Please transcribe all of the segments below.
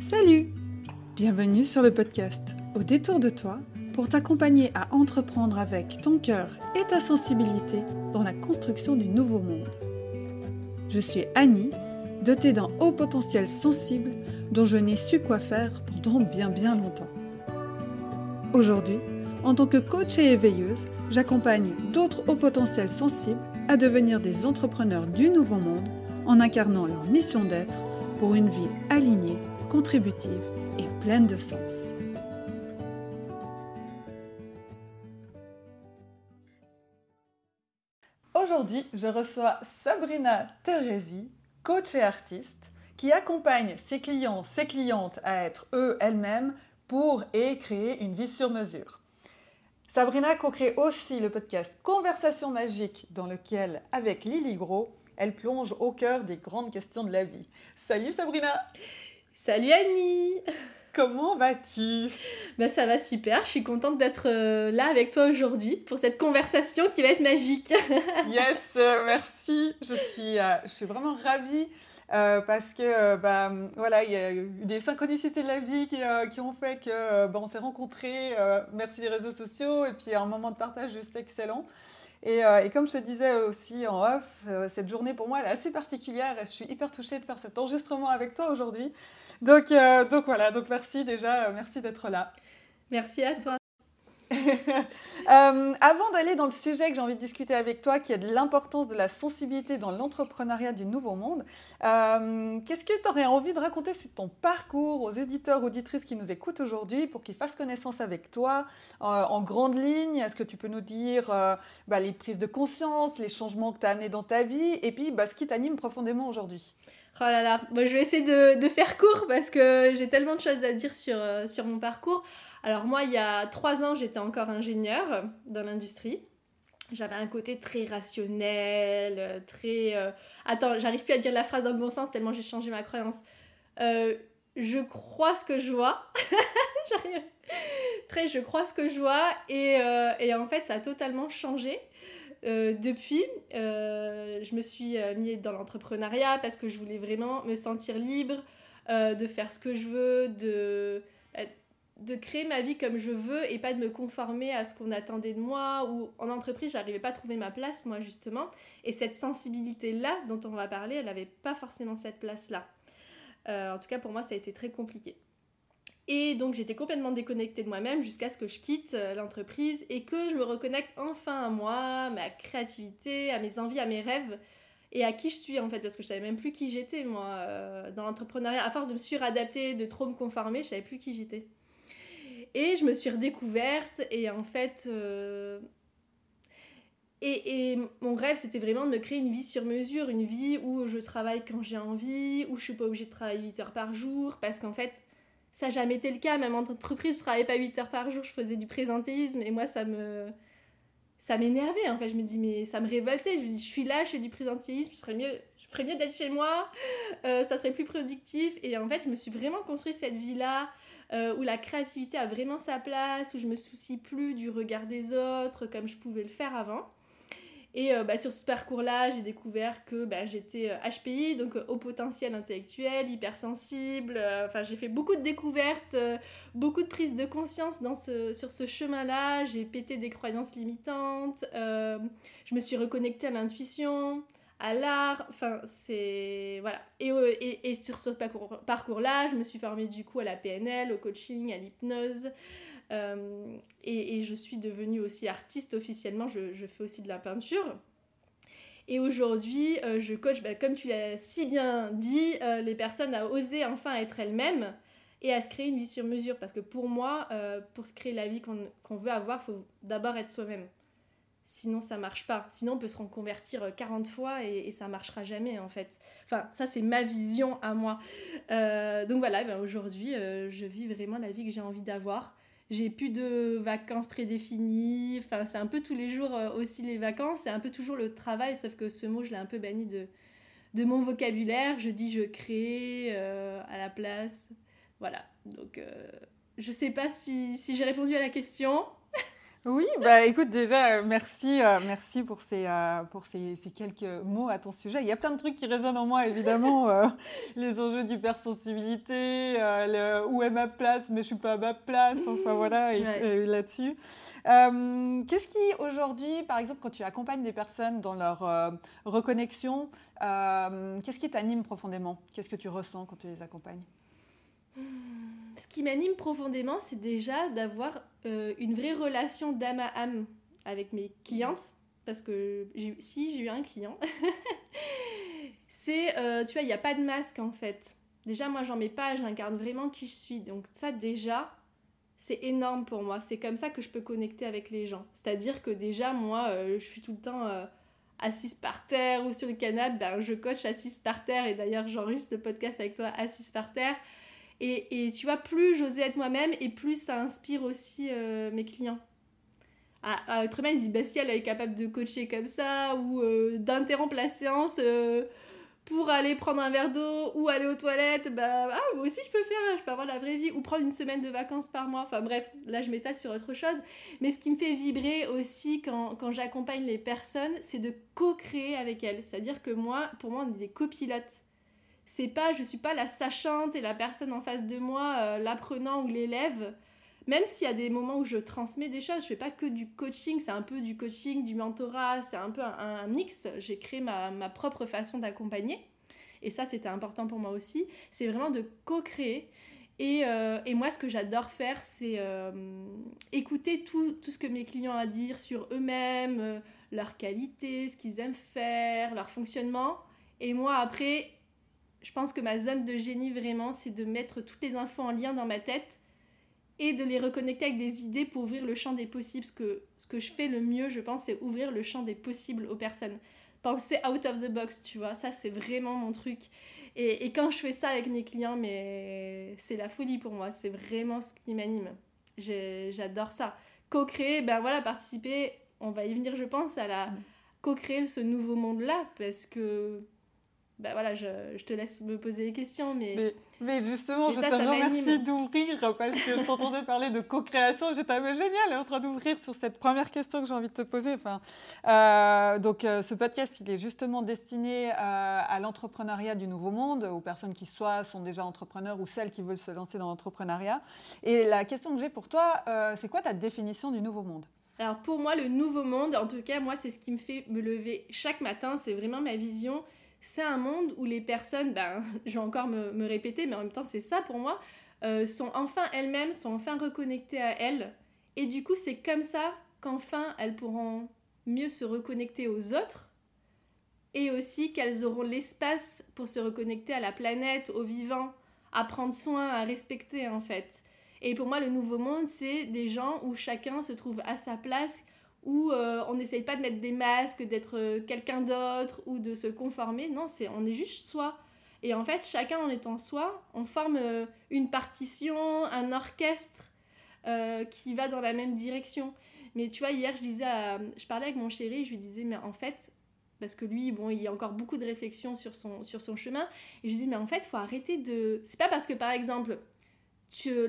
Salut Bienvenue sur le podcast Au détour de toi pour t'accompagner à entreprendre avec ton cœur et ta sensibilité dans la construction du nouveau monde. Je suis Annie, dotée d'un haut potentiel sensible dont je n'ai su quoi faire pendant bien bien longtemps. Aujourd'hui, en tant que coach et éveilleuse, j'accompagne d'autres hauts potentiels sensibles à devenir des entrepreneurs du nouveau monde en incarnant leur mission d'être pour une vie alignée, contributive et pleine de sens. Aujourd'hui, je reçois Sabrina Teresi, coach et artiste, qui accompagne ses clients, ses clientes à être eux, elles-mêmes, pour et créer une vie sur mesure. Sabrina co-crée aussi le podcast Conversation magique, dans lequel, avec Lily Gros, elle plonge au cœur des grandes questions de la vie. Salut Sabrina Salut Annie Comment vas-tu? Ben, Ça va super, je suis contente d'être euh, là avec toi aujourd'hui pour cette conversation qui va être magique. yes, euh, merci, je suis, euh, je suis vraiment ravie. parce que bah, voilà, il y a eu des synchronicités de la vie qui, qui ont fait que bah, on s'est rencontrés. merci des réseaux sociaux et puis un moment de partage juste excellent. Et, et, comme je te disais aussi en off, cette journée pour moi elle est assez particulière et je suis hyper touchée de faire cet enregistrement avec toi aujourd'hui. Donc, euh, donc voilà, donc merci déjà, euh, merci d'être là. Merci à toi. Euh, avant d'aller dans le sujet que j'ai envie de discuter avec toi, qui est de l'importance de la sensibilité dans l'entrepreneuriat du nouveau monde, qu'est-ce que tu aurais envie de raconter sur ton parcours aux éditeurs, auditrices qui nous écoutent aujourd'hui pour qu'ils fassent connaissance avec toi en grande ligne? Est-ce que tu peux nous dire bah, les prises de conscience, les changements que tu as amenés dans ta vie et puis bah, ce qui t'anime profondément aujourd'hui? Oh là là, je vais essayer de, de, faire court parce que j'ai tellement de choses à dire sur, euh, sur mon parcours. Alors moi, il y a trois ans, j'étais encore ingénieure dans l'industrie. J'avais un côté très rationnel, très... Euh, attends, j'arrive plus à dire la phrase dans le bon sens tellement j'ai changé ma croyance. Euh, je crois ce que je vois. très je crois ce que je vois et, et en fait ça a totalement changé. Euh, depuis, euh, je me suis euh, mise dans l'entrepreneuriat parce que je voulais vraiment me sentir libre de faire ce que je veux, de, de créer ma vie comme je veux et pas de me conformer à ce qu'on attendait de moi. Ou en entreprise, j'arrivais pas à trouver ma place, moi, justement. Et cette sensibilité-là dont on va parler, elle n'avait pas forcément cette place-là. en tout cas, pour moi, ça a été très compliqué. Et donc j'étais complètement déconnectée de moi-même jusqu'à ce que je quitte euh, l'entreprise et que je me reconnecte enfin à moi, à ma créativité, à mes envies, à mes rêves et à qui je suis en fait parce que je savais même plus qui j'étais moi euh, dans l'entrepreneuriat. À force de me suradapter, de trop me conformer, je savais plus qui j'étais. Et je me suis redécouverte et en fait... Euh, et, et, mon rêve, c'était vraiment de me créer une vie sur mesure, une vie où je travaille quand j'ai envie, où je suis pas obligée de travailler 8 heures par jour, parce qu'en fait, ça n'a jamais été le cas. Même en entreprise, je travaillais pas 8 heures par jour, je faisais du présentéisme et moi, ça me. Ça m'énervait en fait. Je me dis, mais ça me révoltait. Je me dis, je suis là, je fais du présentéisme, je, serais mieux, je ferais mieux d'être chez moi, euh, ça serait plus productif. Et en fait, je me suis vraiment construit cette vie-là. Euh, où la créativité a vraiment sa place, où je me soucie plus du regard des autres comme je pouvais le faire avant. Et euh, bah, sur ce parcours-là, j'ai découvert que bah, j'étais HPI, euh, donc euh, au potentiel intellectuel, hypersensible. Enfin, j'ai fait beaucoup de découvertes, beaucoup de prises de conscience dans ce, sur ce chemin-là. J'ai pété des croyances limitantes. je me suis reconnectée à l'intuition, à l'art. Enfin, c'est. Voilà. Et, et, et sur ce parcours-là, je me suis formée du coup à la PNL, au coaching, à l'hypnose. Euh, et, je suis devenue aussi artiste officiellement, je, fais aussi de la peinture. Et aujourd'hui, euh, je coach, bah, comme tu l'as si bien dit, euh, les personnes à oser enfin être elles-mêmes et à se créer une vie sur mesure. Parce que pour moi, pour se créer la vie qu'on veut avoir, il faut d'abord être soi-même. Sinon, ça marche pas. Sinon, on peut se reconvertir 40 fois et, ça marchera jamais, en fait. Enfin, ça, c'est ma vision à moi. donc voilà, ben aujourd'hui, je vis vraiment la vie que j'ai envie d'avoir j'ai plus de vacances prédéfinies. Enfin, c'est un peu tous les jours euh, aussi les vacances. C'est un peu toujours le travail, sauf que ce mot, je l'ai un peu banni de, de mon vocabulaire. Je dis je crée euh, à la place. Voilà. Donc, euh, je sais pas si, si j'ai répondu à la question. Oui, bah écoute déjà merci euh, merci pour ces euh, pour ces, ces, quelques mots à ton sujet. Il y a plein de trucs qui résonnent en moi évidemment euh, les enjeux d'hypersensibilité, où est ma place mais je suis pas à ma place. Enfin voilà et, là-dessus. Qu'est-ce qui aujourd'hui par exemple quand tu accompagnes des personnes dans leur reconnexion, qu'est-ce qui t'anime profondément? Qu'est-ce que tu ressens quand tu les accompagnes? Ce qui m'anime profondément, c'est déjà d'avoir euh, une vraie relation d'âme à âme avec mes clientes. Parce que si j'ai eu un client, c'est, euh, tu vois, il n'y a pas de masque en fait. Déjà, moi, j'en mets pas, j'incarne vraiment qui je suis. Donc ça, déjà, c'est énorme pour moi. C'est comme ça que je peux connecter avec les gens. C'est-à-dire que déjà, moi, euh, je suis tout le temps assise par terre ou sur le canapé. Ben, je coach assise par terre. Et d'ailleurs, j'enregistre le podcast avec toi assise par terre. Et, tu vois, plus j'osais être moi-même et plus ça inspire aussi euh, mes clients. À, autrement, il dit bah, si elle est capable de coacher comme ça ou euh, d'interrompre la séance euh, pour aller prendre un verre d'eau ou aller aux toilettes, bah ah, moi aussi je peux faire, je peux avoir la vraie vie ou prendre une semaine de vacances par mois. Enfin bref, là je m'étale sur autre chose. Mais ce qui me fait vibrer aussi quand, quand j'accompagne les personnes, c'est de co-créer avec elles. C'est-à-dire que moi, pour moi, on est des copilotes c'est pas, je suis pas la sachante et la personne en face de moi, euh, l'apprenant ou l'élève. Même s'il y a des moments où je transmets des choses, je fais pas que du coaching, c'est un peu du coaching, du mentorat, c'est un peu un, mix. J'ai créé ma, propre façon d'accompagner. Et ça, c'était important pour moi aussi. C'est vraiment de co-créer. Et, euh, moi, ce que j'adore faire, c'est euh, écouter tout, tout, ce que mes clients ont à dire sur eux-mêmes, leurs qualités, ce qu'ils aiment faire, leur fonctionnement. Et moi, après, je pense que ma zone de génie vraiment, c'est de mettre toutes les infos en lien dans ma tête et de les reconnecter avec des idées pour ouvrir le champ des possibles. Ce que, ce que je fais le mieux, je pense, c'est ouvrir le champ des possibles aux personnes. Penser out of the box, tu vois, ça c'est vraiment mon truc. Et, et, quand je fais ça avec mes clients, mais c'est la folie pour moi, c'est vraiment ce qui m'anime. J'adore ça. Co-créer, ben voilà, participer, on va y venir, je pense, à la mm. co-créer ce nouveau monde-là, parce que bah voilà, je, je, te laisse me poser des questions. Mais, mais, justement, je te remercie d'ouvrir parce que je t'entendais parler de co-création. J'étais ah, génial, elle est en train d'ouvrir sur cette première question que j'ai envie de te poser. Enfin, euh, donc, euh, ce podcast, il est justement destiné à, à l'entrepreneuriat du nouveau monde, aux personnes qui soit sont déjà entrepreneurs ou celles qui veulent se lancer dans l'entrepreneuriat. Et la question que j'ai pour toi, euh, c'est quoi ta définition du nouveau monde? Alors pour moi, le nouveau monde, en tout cas, moi, c'est ce qui me fait me lever chaque matin. C'est vraiment ma vision c'est un monde où les personnes, ben, je vais encore me, répéter, mais en même temps c'est ça pour moi, euh, sont enfin elles-mêmes, sont enfin reconnectées à elles. Et du coup c'est comme ça qu'enfin elles pourront mieux se reconnecter aux autres et aussi qu'elles auront l'espace pour se reconnecter à la planète, aux vivants, à prendre soin, à respecter en fait. Et pour moi le nouveau monde c'est des gens où chacun se trouve à sa place, où euh, on n'essaye pas de mettre des masques, d'être euh, quelqu'un d'autre ou de se conformer. Non, c'est on est juste soi. Et en fait, chacun en étant soi, on forme euh, une partition, un orchestre qui va dans la même direction. Mais tu vois, hier, je disais, je parlais avec mon chéri, je lui disais, mais en fait, parce que lui, bon, il y a encore beaucoup de réflexions sur son, sur son chemin, et je lui disais, mais en fait, faut arrêter de... C'est pas parce que, par exemple,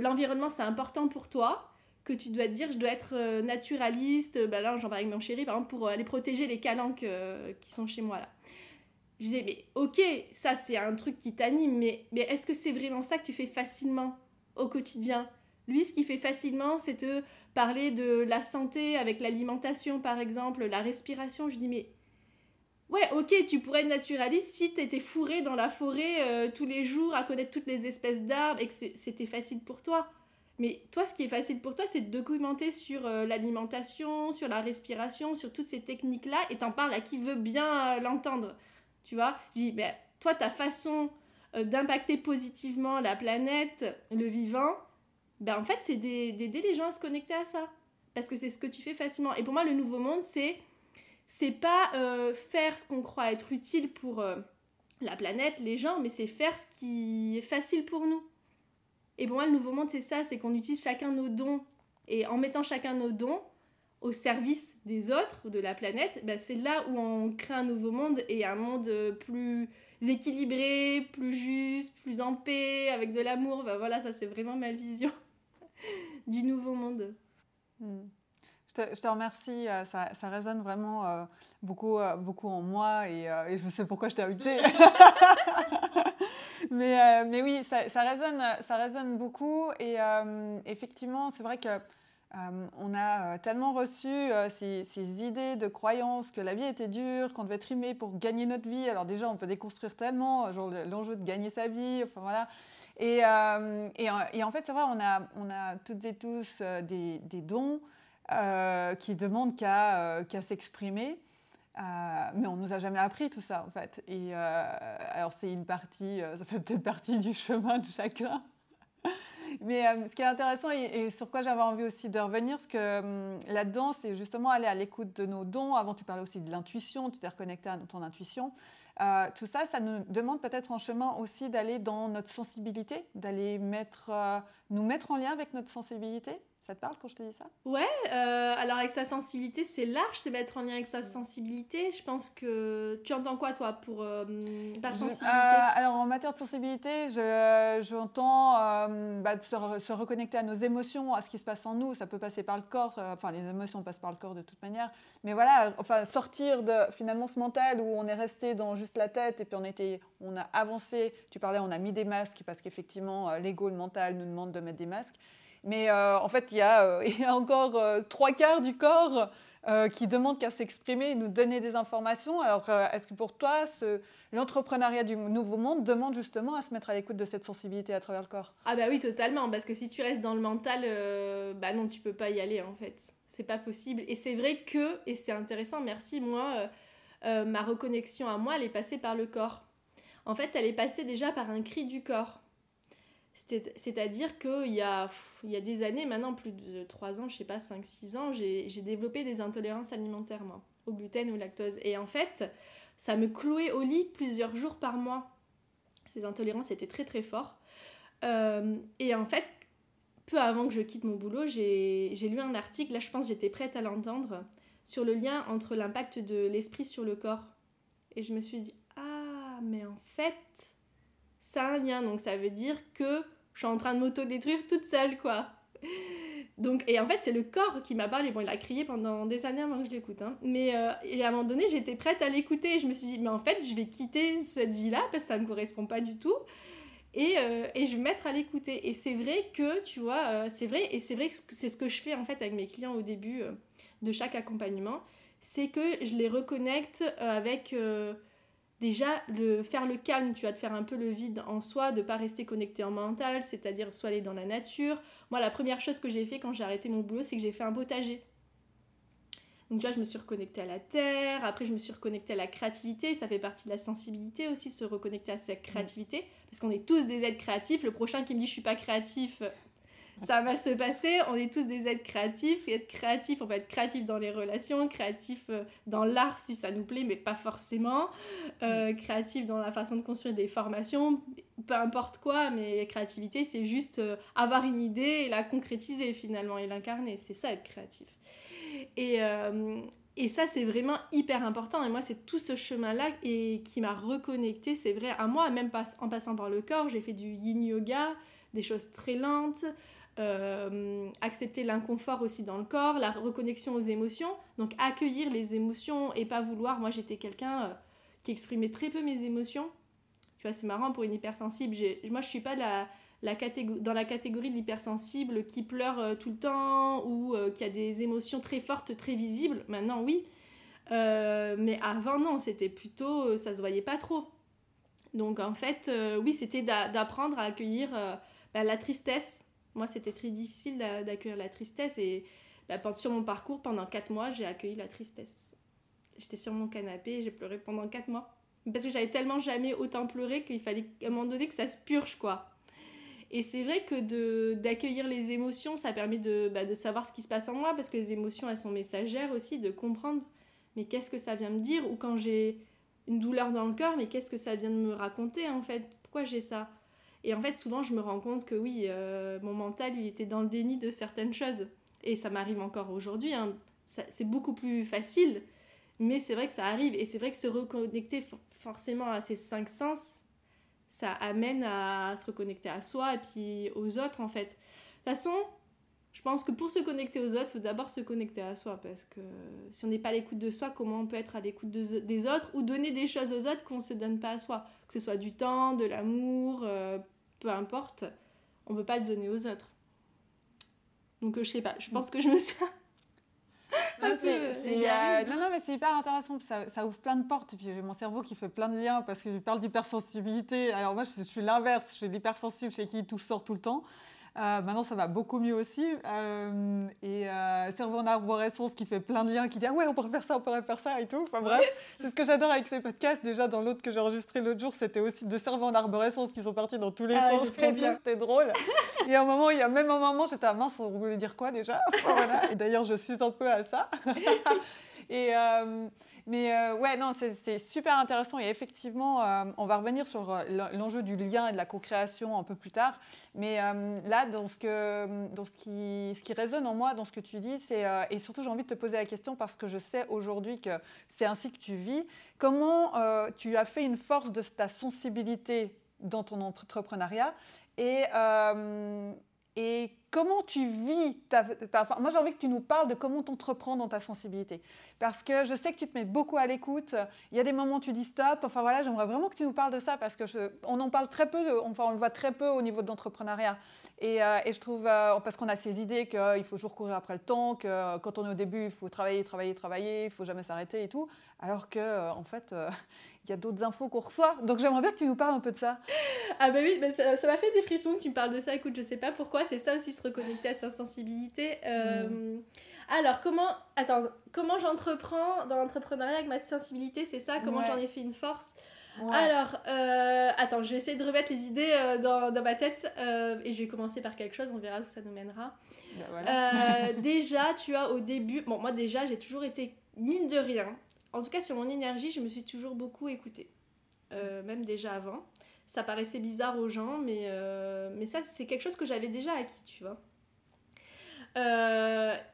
l'environnement, c'est important pour toi, que tu dois te dire je dois être euh, naturaliste. Bah là, j'en parle avec mon chéri, par exemple, pour euh, aller protéger les calanques euh, qui sont chez moi là. Je disais, mais ok, ça c'est un truc qui t'anime, mais, mais est-ce que c'est vraiment ça que tu fais facilement au quotidien? Lui, ce qu'il fait facilement, c'est te parler de la santé avec l'alimentation, par exemple, la respiration. Je dis, mais Ouais, ok, tu pourrais être naturaliste si tu étais fourré dans la forêt tous les jours à connaître toutes les espèces d'arbres et que c'était facile pour toi. Mais toi, ce qui est facile pour toi, c'est de documenter sur euh, l'alimentation, sur la respiration, sur toutes ces techniques-là, et t'en parles à qui veut bien euh, l'entendre. Tu vois Je dis, ben, toi, ta façon euh, d'impacter positivement la planète, le vivant, ben, en fait, c'est d'aider les gens à se connecter à ça. Parce que c'est ce que tu fais facilement. Et pour moi, le nouveau monde, c'est c'est pas faire ce qu'on croit être utile pour la planète, les gens, mais c'est faire ce qui est facile pour nous. Et moi, le nouveau monde, c'est ça, c'est qu'on utilise chacun nos dons. Et en mettant chacun nos dons au service des autres, de la planète, bah, c'est là où on crée un nouveau monde et un monde plus équilibré, plus juste, plus en paix, avec de l'amour. Bah, voilà, ça c'est vraiment ma vision du nouveau monde. Hmm. Je te, remercie. Ça, ça, résonne vraiment beaucoup, beaucoup en moi et, et, je sais pourquoi je t'ai invité. mais, mais oui, ça, résonne, ça résonne beaucoup. Et effectivement, c'est vrai que euh, on a euh, tellement reçu euh, ces, idées de croyances que la vie était dure, qu'on devait trimer pour gagner notre vie. Alors déjà, on peut déconstruire tellement, l'enjeu de gagner sa vie, enfin voilà. Et, en fait, c'est vrai, on a, on a toutes et tous des, dons qui demandent qu'à s'exprimer. mais on nous a jamais appris tout ça en fait. Alors c'est une partie, ça fait peut-être partie du chemin de chacun. Mais euh, ce qui est intéressant et, sur quoi j'avais envie aussi de revenir, c'est que hum, là-dedans, c'est justement aller à l'écoute de nos dons. Avant, tu parlais aussi de l'intuition, tu t'es reconnecté à ton intuition. Euh, tout ça, ça nous demande peut-être en chemin aussi d'aller dans notre sensibilité, d'aller mettre, euh, nous mettre en lien avec notre sensibilité. Ça te parle quand je te dis ça? Ouais, euh, alors avec sa sensibilité, c'est large, c'est mettre en lien avec sa sensibilité. Je pense que. Tu entends quoi, toi, pour, euh, par sensibilité? euh, Alors, en matière de sensibilité, j'entends bah, se, se, reconnecter à nos émotions, à ce qui se passe en nous. Ça peut passer par le corps, enfin, les émotions passent par le corps de toute manière. Mais voilà, enfin, sortir de finalement ce mental où on est resté dans juste la tête et puis on, était, on a avancé. Tu parlais, on a mis des masques parce qu'effectivement, l'ego, le mental nous demande de mettre des masques. Mais euh, en fait, il y, a, euh, encore euh, trois quarts du corps qui demandent qu'à s'exprimer et nous donner des informations. Alors, est-ce que pour toi, l'entrepreneuriat du nouveau monde demande justement à se mettre à l'écoute de cette sensibilité à travers le corps? Ah bah oui, totalement. Parce que si tu restes dans le mental, bah non, tu peux pas y aller en fait. C'est pas possible. Et c'est vrai que, et c'est intéressant, merci, moi, ma reconnexion à moi, elle est passée par le corps. En fait, elle est passée déjà par un cri du corps. C'est-à-dire qu'il y, a, il y a des années, maintenant plus de 3 ans, je sais pas, 5-6 ans, j'ai développé des intolérances alimentaires, moi, au gluten ou au lactose. Et en fait, ça me clouait au lit plusieurs jours par mois. Ces intolérances étaient très très fortes. Euh, et en fait, peu avant que je quitte mon boulot, j'ai lu un article, là je pense j'étais prête à l'entendre, sur le lien entre l'impact de l'esprit sur le corps. Et je me suis dit, ah, mais en fait, ça a un lien. Donc ça veut dire que je suis en train de m'auto-détruire toute seule, quoi. Donc, et en fait, c'est le corps qui m'a parlé. Bon, il a crié pendant des années avant que je l'écoute. Hein. Mais euh, à un moment donné, j'étais prête à l'écouter. Je me suis dit, mais en fait, je vais quitter cette vie-là parce que ça ne me correspond pas du tout. Et, euh, et je vais me mettre à l'écouter. Et c'est vrai que, tu vois, euh, c'est vrai. Et c'est vrai que c'est ce que je fais en fait avec mes clients au début de chaque accompagnement. C'est que je les reconnecte avec déjà le faire le calme, tu vas te faire un peu le vide en soi, de pas rester connecté en mental, c'est-à-dire soit aller dans la nature. Moi, la première chose que j'ai fait quand j'ai arrêté mon boulot, c'est que j'ai fait un potager. Donc tu je me suis reconnectée à la terre, après je me suis reconnectée à la créativité, ça fait partie de la sensibilité aussi, se reconnecter à sa créativité, parce qu'on est tous des êtres créatifs. Le prochain qui me dit je suis pas créatif, ça va mal se passer. On est tous des êtres créatifs. Et être créatif, on peut être créatif dans les relations, créatif euh, dans l'art si ça nous plaît, mais pas forcément. Euh, créatif dans la façon de construire des formations, peu importe quoi, mais créativité, c'est juste euh, avoir une idée et la concrétiser finalement et l'incarner. C'est ça être créatif. Et, et ça, c'est vraiment hyper important. Et moi, c'est tout ce chemin-là et qui m'a reconnecté, c'est vrai, à moi, même pas, en passant par le corps. J'ai fait du yin yoga, des choses très lentes. Euh, accepter l'inconfort aussi dans le corps, la reconnexion aux émotions, donc accueillir les émotions et pas vouloir. Moi, j'étais quelqu'un euh, qui exprimait très peu mes émotions. Tu vois, c'est marrant pour une hypersensible. Moi, je suis pas la, la dans la catégorie de l'hypersensible qui pleure euh, tout le temps ou qui a des émotions très fortes, très visibles. Maintenant, oui. mais avant, non, c'était plutôt. ça se voyait pas trop. Donc, en fait, oui, c'était d'apprendre à accueillir bah, la tristesse moi, c'était très difficile d'accueillir la tristesse et bah, sur mon parcours, pendant 4 mois, j'ai accueilli la tristesse. J'étais sur mon canapé et j'ai pleuré pendant 4 mois. Parce que j'avais tellement jamais autant pleuré qu'il fallait à un moment donné que ça se purge, quoi. Et c'est vrai que d'accueillir les émotions, ça permet de, bah, de savoir ce qui se passe en moi, parce que les émotions, elles sont messagères aussi, de comprendre, mais qu'est-ce que ça vient me dire? Ou quand j'ai une douleur dans le cœur, mais qu'est-ce que ça vient de me raconter, en fait? Pourquoi j'ai ça? Et en fait, souvent, je me rends compte que oui, euh, mon mental, il était dans le déni de certaines choses. Et ça m'arrive encore aujourd'hui. Hein. C'est beaucoup plus facile, mais c'est vrai que ça arrive. Et c'est vrai que se reconnecter forcément à ces cinq sens, ça amène à se reconnecter à soi et puis aux autres, en fait. De toute façon, Je pense que pour se connecter aux autres, il faut d'abord se connecter à soi. Parce que si on n'est pas à l'écoute de soi, comment on peut être à l'écoute des autres ou donner des choses aux autres qu'on ne se donne pas à soi? Que ce soit du temps, de l'amour, euh, peu importe, on ne peut pas le donner aux autres. Donc je sais pas, je pense que je me suis non, euh, non, non, mais c'est hyper intéressant. Ça, ça, ouvre plein de portes. Et puis j'ai mon cerveau qui fait plein de liens parce que je parle d'hypersensibilité. Alors moi, je, je suis l'inverse. Je suis l'hypersensible chez qui tout sort tout le temps. Euh, maintenant, ça va beaucoup mieux aussi. Euh, et euh, cerveau en arborescence qui fait plein de liens, qui dit Ah ouais, on pourrait faire ça, on pourrait faire ça et tout. Enfin bref, c'est ce que j'adore avec ces podcasts. Déjà, dans l'autre que j'ai enregistré l'autre jour, c'était aussi de cerveau en arborescence qui sont partis dans tous les ah, sens. C'était drôle. et à un moment, il y a même un moment, j'étais à mince, on voulait dire quoi déjà? Voilà. Et d'ailleurs, je suis un peu à ça. et. Euh, mais euh, ouais, non, c'est super intéressant et effectivement, euh, on va revenir sur euh, l'enjeu du lien et de la co-création un peu plus tard. Mais là, dans, ce, que, dans ce, qui, ce qui résonne en moi, dans ce que tu dis, c'est, et surtout j'ai envie de te poser la question parce que je sais aujourd'hui que c'est ainsi que tu vis, comment tu as fait une force de ta sensibilité dans ton entrepreneuriat et, et comment tu vis ta... moi, j'ai envie que tu nous parles de comment t'entreprends dans ta sensibilité. Parce que je sais que tu te mets beaucoup à l'écoute. Il y a des moments où tu dis stop. Enfin voilà, j'aimerais vraiment que tu nous parles de ça parce que on en parle très peu, enfin on le voit très peu au niveau de l'entrepreneuriat. Et, euh, je trouve, euh, parce qu'on a ces idées qu'il faut toujours courir après le temps, que quand on est au début, il faut travailler, travailler, travailler, il faut jamais s'arrêter et tout. Alors que, euh, en fait, il y a d'autres infos qu'on reçoit. Donc j'aimerais bien que tu nous parles un peu de ça. Ah bah oui, ça m'a fait des frissons que tu me parles de ça. Écoute, je sais pas pourquoi, c'est ça aussi se reconnecter à sa sensibilité. Mm. Alors, comment, attends, comment j'entreprends dans l'entrepreneuriat avec ma sensibilité, c'est ça? Comment j'en ai fait une force? Alors, euh, attends, je vais essayer de remettre les idées euh, dans, dans, ma tête euh, et je vais commencer par quelque chose, on verra où ça nous mènera. Bah, déjà, tu vois, au début, bon, moi déjà, j'ai toujours été mine de rien. En tout cas, sur mon énergie, je me suis toujours beaucoup écoutée. même déjà avant. Ça paraissait bizarre aux gens, mais, mais ça, c'est quelque chose que j'avais déjà acquis, tu vois.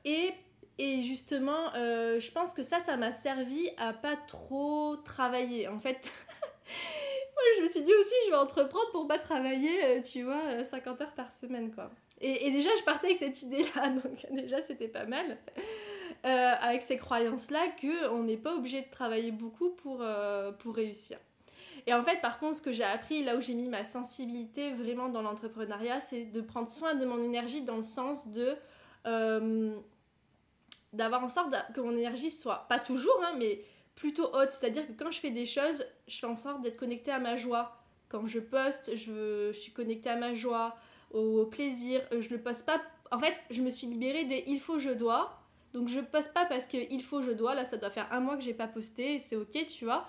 et et justement, euh, je pense que ça, ça m'a servi à pas trop travailler. En fait, moi, je me suis dit aussi, je vais entreprendre pour pas travailler, euh, tu vois, 50 euh, heures par semaine, quoi. Et, et déjà, je partais avec cette idée-là, donc déjà, c'était pas mal. Avec ces croyances-là, qu'on n'est pas obligé de travailler beaucoup pour, pour réussir. Et en fait, par contre, ce que j'ai appris, là où j'ai mis ma sensibilité vraiment dans l'entrepreneuriat, c'est de prendre soin de mon énergie dans le sens de d'avoir en sorte que mon énergie soit, pas toujours, hein, mais plutôt haute. C'est-à-dire que quand je fais des choses, je fais en sorte d'être connectée à ma joie. Quand je poste, je, suis connectée à ma joie, au, plaisir. Euh, je ne poste pas. En fait, je me suis libérée des il faut, je dois. Donc je poste pas parce que il faut, je dois. Là, ça doit faire un mois que j'ai pas posté c'est ok, tu vois.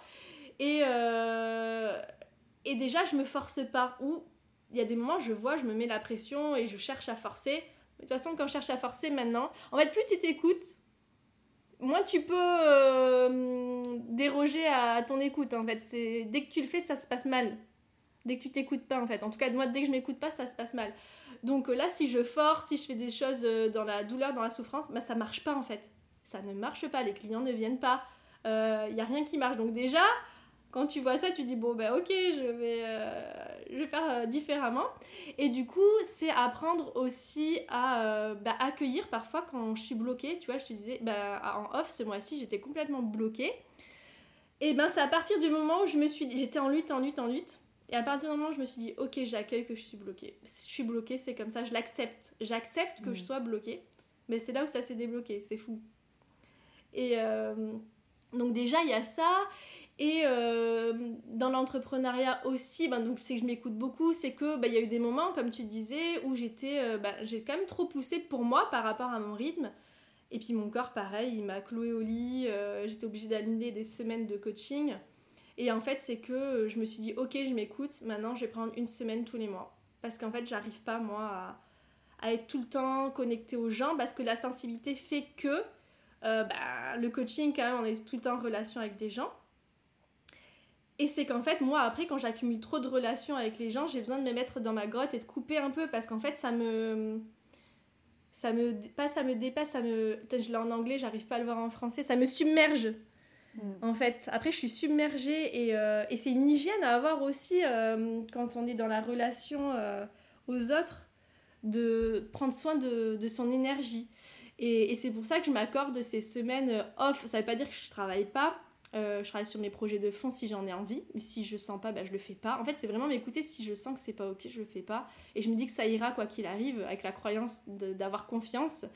Et, euh, et déjà, je me force pas. Ou il y a des moments, je vois, je me mets la pression et je cherche à forcer. De toute façon, quand je cherche à forcer maintenant, en fait, plus tu t'écoutes, moins tu peux euh, déroger à ton écoute. En fait, c'est dès que tu le fais, ça se passe mal. Dès que tu t'écoutes pas, en fait. En tout cas, moi, dès que je m'écoute pas, ça se passe mal. Donc euh, là, si je force, si je fais des choses euh, dans la douleur, dans la souffrance, bah ça marche pas en fait. Ça ne marche pas. Les clients ne viennent pas. Il n'y a rien qui marche. Donc déjà, quand tu vois ça, tu dis bon ben ok, je vais, euh, je vais faire euh, différemment. Et du coup, c'est apprendre aussi à euh, bah, accueillir parfois quand je suis bloquée. Tu vois, je te disais, bah, en off ce mois-ci, j'étais complètement bloquée. Et ben c'est à partir du moment où je me suis j'étais en lutte, en lutte, en lutte. Et à partir du moment où je me suis dit, ok, j'accueille que je suis bloquée. Si je suis bloquée, c'est comme ça, je l'accepte. J'accepte que je mmh. sois bloquée. Mais c'est là où ça s'est débloqué, c'est fou. Et donc déjà, il y a ça. Et euh, dans l'entrepreneuriat aussi, ben, donc c'est que je m'écoute beaucoup, c'est que ben, il y a eu des moments, comme tu disais, où j'étais, euh, ben, j'ai quand même trop poussé pour moi par rapport à mon rythme. Et puis mon corps, pareil, il m'a cloué au lit, euh, j'étais obligée d'annuler des semaines de coaching. Et en fait, c'est que je me suis dit, ok, je m'écoute, maintenant je vais prendre une semaine tous les mois. Parce qu'en fait, j'arrive pas, moi, à, être tout le temps connectée aux gens, parce que la sensibilité fait que ben, le coaching, quand même, on est tout le temps en relation avec des gens. Et c'est qu'en fait, moi, après, quand j'accumule trop de relations avec les gens, j'ai besoin de me mettre dans ma grotte et de couper un peu parce qu'en fait, ça me. Ça me. Pas ça me dépasse, ça me. Je l'ai en anglais, j'arrive pas à le voir en français. Ça me submerge. Mm. En fait, après, je suis submergée et, euh, et c'est une hygiène à avoir aussi euh, quand on est dans la relation euh, aux autres de prendre soin de, de son énergie. Et, et c'est pour ça que je m'accorde ces semaines off. Ça veut pas dire que je travaille pas, je travaille sur mes projets de fond si j'en ai envie. Mais si je sens pas, bah, je le fais pas. En fait, c'est vraiment m'écouter. Si je sens que c'est pas ok, je le fais pas. Et je me dis que ça ira quoi qu'il arrive, avec la croyance d'avoir confiance.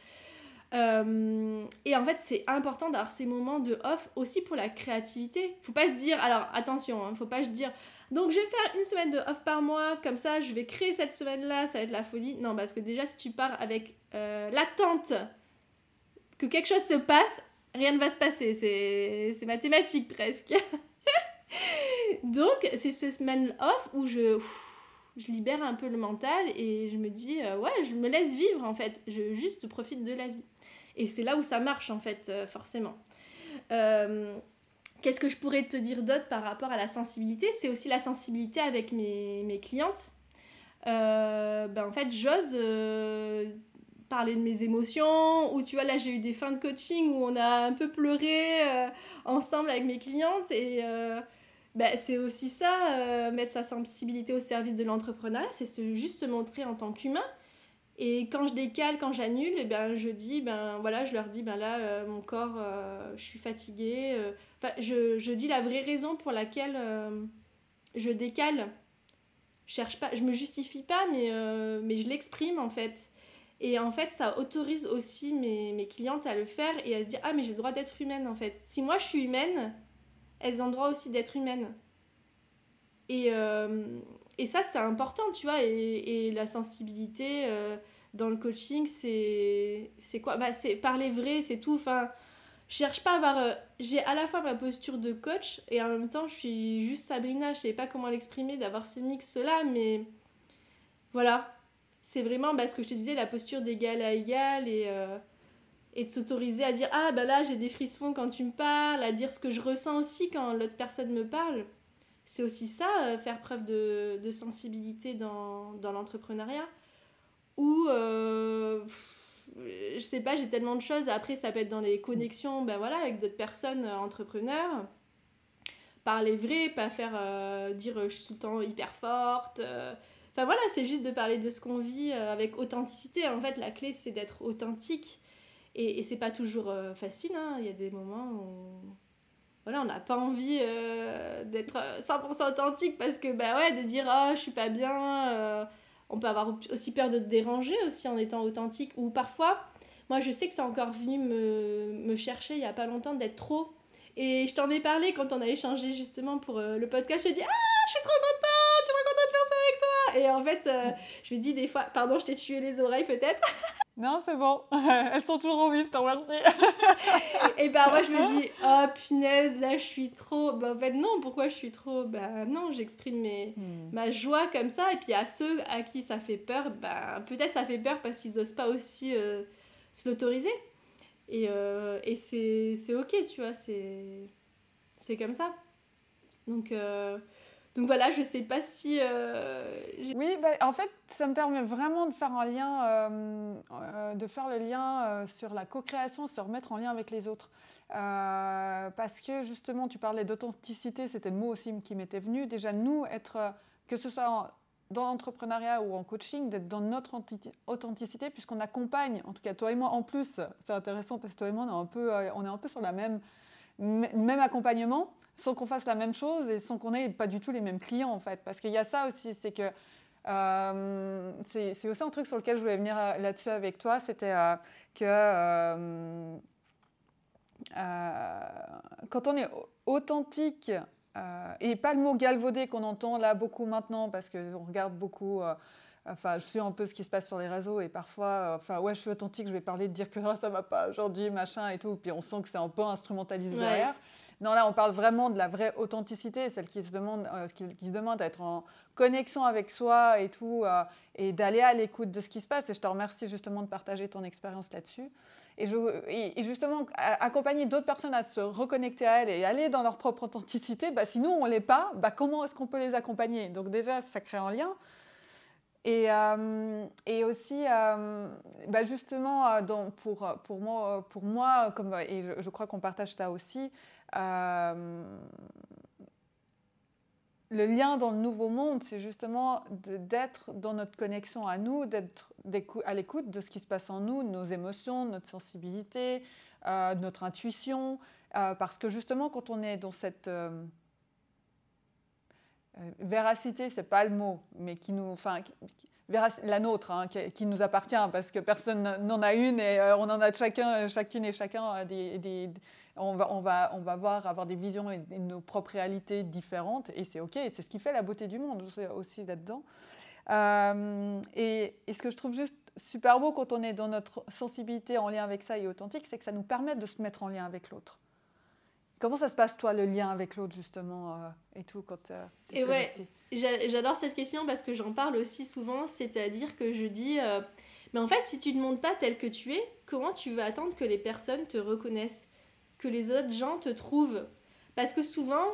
Euh, et en fait, c'est important d'avoir ces moments de off aussi pour la créativité. Faut pas se dire, alors attention, hein, faut pas se dire, donc je vais faire une semaine de off par mois, comme ça je vais créer cette semaine-là, ça va être la folie. Non, parce que déjà, si tu pars avec euh, l'attente que quelque chose se passe, rien ne va se passer. C'est mathématique presque. Donc, c'est ces semaines off où je, je libère un peu le mental et je me dis, euh, ouais, je me laisse vivre en fait. Je juste profite de la vie. Et c'est là où ça marche en fait, euh, forcément. Euh, qu'est-ce que je pourrais te dire d'autre par rapport à la sensibilité? C'est aussi la sensibilité avec mes, mes clientes. ben, en fait, j'ose parler de mes émotions, ou tu vois, là j'ai eu des fins de coaching où on a un peu pleuré euh, ensemble avec mes clientes, et euh, bah, c'est aussi ça, euh, mettre sa sensibilité au service de l'entrepreneuriat, c'est juste se montrer en tant qu'humain. Et quand je décale, quand j'annule, eh ben, je dis, ben voilà, je leur dis, ben là, mon corps, je suis fatiguée. Enfin, je, je, dis la vraie raison pour laquelle je décale. Je cherche pas, je me justifie pas, mais, mais je l'exprime en fait. Et en fait, ça autorise aussi mes, mes clientes à le faire et à se dire Ah, mais j'ai le droit d'être humaine en fait. Si moi je suis humaine, elles ont le droit aussi d'être humaines. Et, euh, et ça, c'est important, tu vois. Et, et la sensibilité euh, dans le coaching, c'est quoi? Bah, C'est parler vrai, c'est tout. Enfin, je cherche pas à avoir. Euh, j'ai à la fois ma posture de coach et en même temps, je suis juste Sabrina. Je sais pas comment l'exprimer, d'avoir ce mix-là, mais voilà c'est vraiment bah, ce que je te disais, la posture d'égal à égal et, euh, et de s'autoriser à dire Ah, bah là, j'ai des frissons quand tu me parles, à dire ce que je ressens aussi quand l'autre personne me parle. C'est aussi ça, euh, faire preuve de, de sensibilité dans, dans l'entrepreneuriat. Ou, euh, je sais pas, j'ai tellement de choses. Après, ça peut être dans les connexions ben voilà, avec d'autres personnes entrepreneurs. Parler vrai, pas faire dire je suis tout le temps hyper forte Enfin voilà, c'est juste de parler de ce qu'on vit euh, avec authenticité. En fait, la clé, c'est d'être authentique. Et, et c'est pas toujours euh, facile. Hein. Il y a des moments où voilà, on n'a pas envie euh, d'être 100% authentique parce que, bah ouais, de dire oh, je suis pas bien. on peut avoir aussi peur de te déranger aussi en étant authentique. Ou parfois, moi je sais que c'est encore venu me, me chercher il y a pas longtemps d'être trop. Et je t'en ai parlé quand on a échangé justement pour le podcast. Je t'ai dit Ah, je suis trop contente, je suis trop contente de faire ça avec toi et en fait, euh, je me dis des fois, pardon, je t'ai tué les oreilles peut-être. Non, c'est bon. Elles sont toujours en vie, je te remercie. et ben moi, je me dis, oh punaise, là, je suis trop. Ben, en fait, non, pourquoi je suis trop Ben non, j'exprime mes... Hmm. ma joie comme ça. Et puis à ceux à qui ça fait peur, ben peut-être ça fait peur parce qu'ils n'osent pas aussi euh, se l'autoriser. Et, euh, et c'est ok, tu vois, c'est comme ça. Donc. Donc voilà, je sais pas si. Euh, oui, bah, en fait, ça me permet vraiment de faire un lien, euh, euh, de faire le lien sur la co-création, se remettre en lien avec les autres. parce que justement, tu parlais d'authenticité, c'était le mot aussi qui m'était venu. Déjà, nous, être, que ce soit dans l'entrepreneuriat ou en coaching, d'être dans notre authenticité, puisqu'on accompagne, en tout cas toi et moi en plus, c'est intéressant parce que toi et moi, on est un peu, on est un peu sur la même, même accompagnement sans qu'on fasse la même chose et sans qu'on ait pas du tout les mêmes clients en fait. Parce qu'il y a ça aussi, c'est que euh, c'est aussi un truc sur lequel je voulais venir euh, là-dessus avec toi, c'était euh, que quand on est authentique et pas le mot galvaudé qu'on entend là beaucoup maintenant parce qu'on regarde beaucoup Enfin, je suis un peu ce qui se passe sur les réseaux et parfois, enfin, ouais, je suis authentique, je vais parler de dire que oh, ça va pas aujourd'hui, machin et tout. Puis on sent que c'est un peu instrumentalisé derrière. Non, là, on parle vraiment de la vraie authenticité, celle qui se demande, euh, qui, demande à être en connexion avec soi et tout, euh, et d'aller à l'écoute de ce qui se passe. Et je te remercie justement de partager ton expérience là-dessus. Et, justement, accompagner d'autres personnes à se reconnecter à elles et aller dans leur propre authenticité, bah, si nous, on ne l'est pas, bah, comment est-ce qu'on peut les accompagner? Donc déjà, ça crée un lien. Et, euh, et, aussi, bah justement, pour, pour, moi, pour moi comme, et je crois qu'on partage ça aussi, euh, le lien dans le nouveau monde, c'est justement d'être dans notre connexion à nous, d'être à l'écoute de ce qui se passe en nous, nos émotions, notre sensibilité, euh, notre intuition. Euh, parce que justement, quand on est dans cette euh, véracité, c'est pas le mot, mais qui nous, enfin, la nôtre, hein, qui, nous appartient, parce que personne n'en a une et on en a chacun, chacune et chacun des on va, on va, on va voir, avoir des visions et, nos propres réalités différentes, et c'est OK, c'est ce qui fait la beauté du monde aussi là-dedans. Euh, et, ce que je trouve juste super beau quand on est dans notre sensibilité en lien avec ça et authentique, c'est que ça nous permet de se mettre en lien avec l'autre. Comment ça se passe, toi, le lien avec l'autre, justement, euh, et tout, quand euh, Et ouais, j'adore cette question parce que j'en parle aussi souvent, c'est-à-dire que je dis, mais en fait, si tu ne montres pas tel que tu es, comment tu veux attendre que les personnes te reconnaissent que les autres gens te trouvent? Parce que souvent,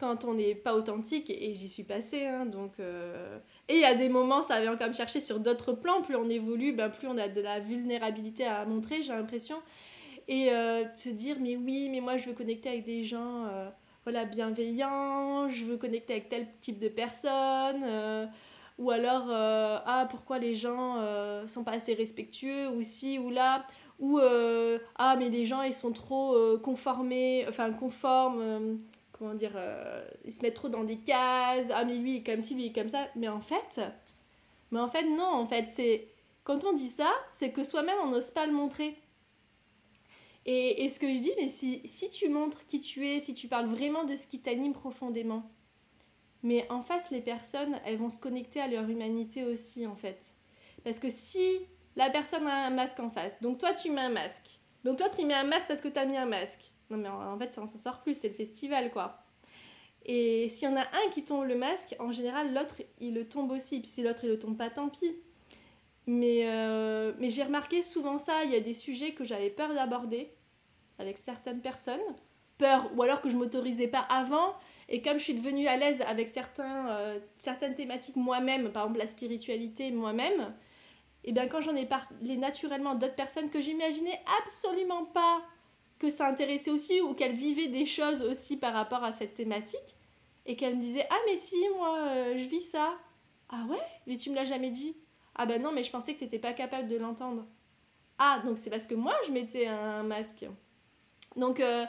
quand on n'est pas authentique, et j'y suis passée, hein, donc... Euh, et il y a des moments, ça vient quand même chercher sur d'autres plans, plus on évolue, ben, plus on a de la vulnérabilité à montrer, j'ai l'impression. Et euh, te dire, mais oui, mais moi je veux connecter avec des gens euh, voilà, bienveillants, je veux connecter avec tel type de personnes, ou alors, ah, pourquoi les gens sont pas assez respectueux, ou si, ou là ou euh, ah mais les gens ils sont trop euh, conformés enfin conformes euh, comment dire ils se mettent trop dans des cases ah mais lui il est comme ci lui il est comme ça. Mais en fait mais en fait non en fait c'est quand on dit ça c'est que soi-même on n'ose pas le montrer et, et, ce que je dis mais si, si tu montres qui tu es si tu parles vraiment de ce qui t'anime profondément mais en face les personnes elles vont se connecter à leur humanité aussi en fait parce que si la personne a un masque en face. Donc toi, tu mets un masque. Donc l'autre, il met un masque parce que tu as mis un masque. Non, mais en fait, ça, on s'en sort plus, c'est le festival, quoi. Et s'il y en a un qui tombe le masque, en général, l'autre, il le tombe aussi. Puis si l'autre, il le tombe pas, tant pis. Mais, euh, mais j'ai remarqué souvent ça. Il y a des sujets que j'avais peur d'aborder avec certaines personnes. Peur, ou alors que je m'autorisais pas avant. Et comme je suis devenue à l'aise avec certains, euh, certaines thématiques moi-même, par exemple la spiritualité moi-même, et bien quand j'en ai parlé naturellement d'autres personnes que j'imaginais absolument pas que ça intéressait aussi ou qu'elles vivaient des choses aussi par rapport à cette thématique et qu'elles me disaient ah mais si moi euh, je vis ça ah ouais? Mais tu me l'as jamais dit? Ah ben non mais je pensais que tu n'étais pas capable de l'entendre ah donc c'est parce que moi je mettais un masque donc euh,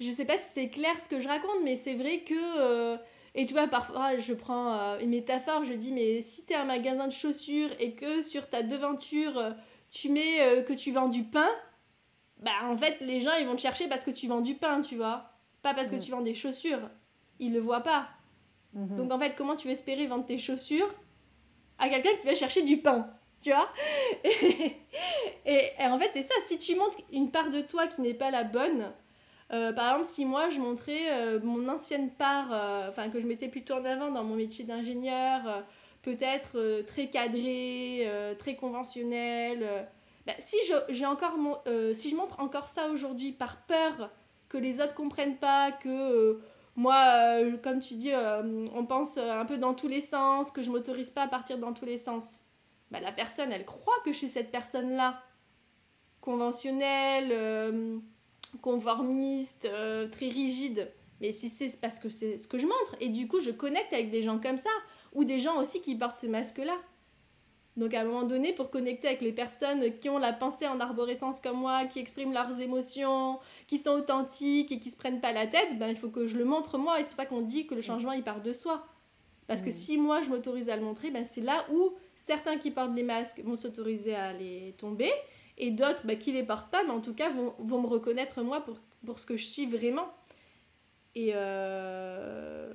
je sais pas si c'est clair ce que je raconte mais c'est vrai que euh, et tu vois, parfois, je prends euh, une métaphore, je dis, mais si tu es un magasin de chaussures et que sur ta devanture, euh, tu mets que tu vends du pain, bah en fait, les gens, ils vont te chercher parce que tu vends du pain, tu vois. Pas parce que tu vends des chaussures. Ils le voient pas. Mm-hmm. Donc en fait, comment tu veux espérer vendre tes chaussures à quelqu'un qui va chercher du pain tu vois et, en fait, c'est ça. Si tu montres une part de toi qui n'est pas la bonne, euh, par exemple, si moi je montrais euh, mon ancienne part, euh, enfin que je mettais plutôt en avant dans mon métier d'ingénieur, peut-être très cadré, très conventionnel. Bah, si, je, encore si je montre encore ça aujourd'hui par peur que les autres comprennent pas, que moi, comme tu dis, on pense un peu dans tous les sens, que je m'autorise pas à partir dans tous les sens, bah, la personne, elle croit que je suis cette personne-là, conventionnelle conformiste, euh, très rigide. Mais si c'est parce que c'est ce que je montre. Et du coup, je connecte avec des gens comme ça. Ou des gens aussi qui portent ce masque-là. Donc à un moment donné, pour connecter avec les personnes qui ont la pensée en arborescence comme moi, qui expriment leurs émotions, qui sont authentiques et qui se prennent pas la tête, ben, il faut que je le montre moi. Et c'est pour ça qu'on dit que le changement, il part de soi. Parce que mm. si moi, je m'autorise à le montrer, ben, c'est là où certains qui portent les masques vont s'autoriser à les tomber et d'autres bah, qui les portent pas, mais en tout cas vont, vont me reconnaître moi pour, pour, ce que je suis vraiment. Et, euh,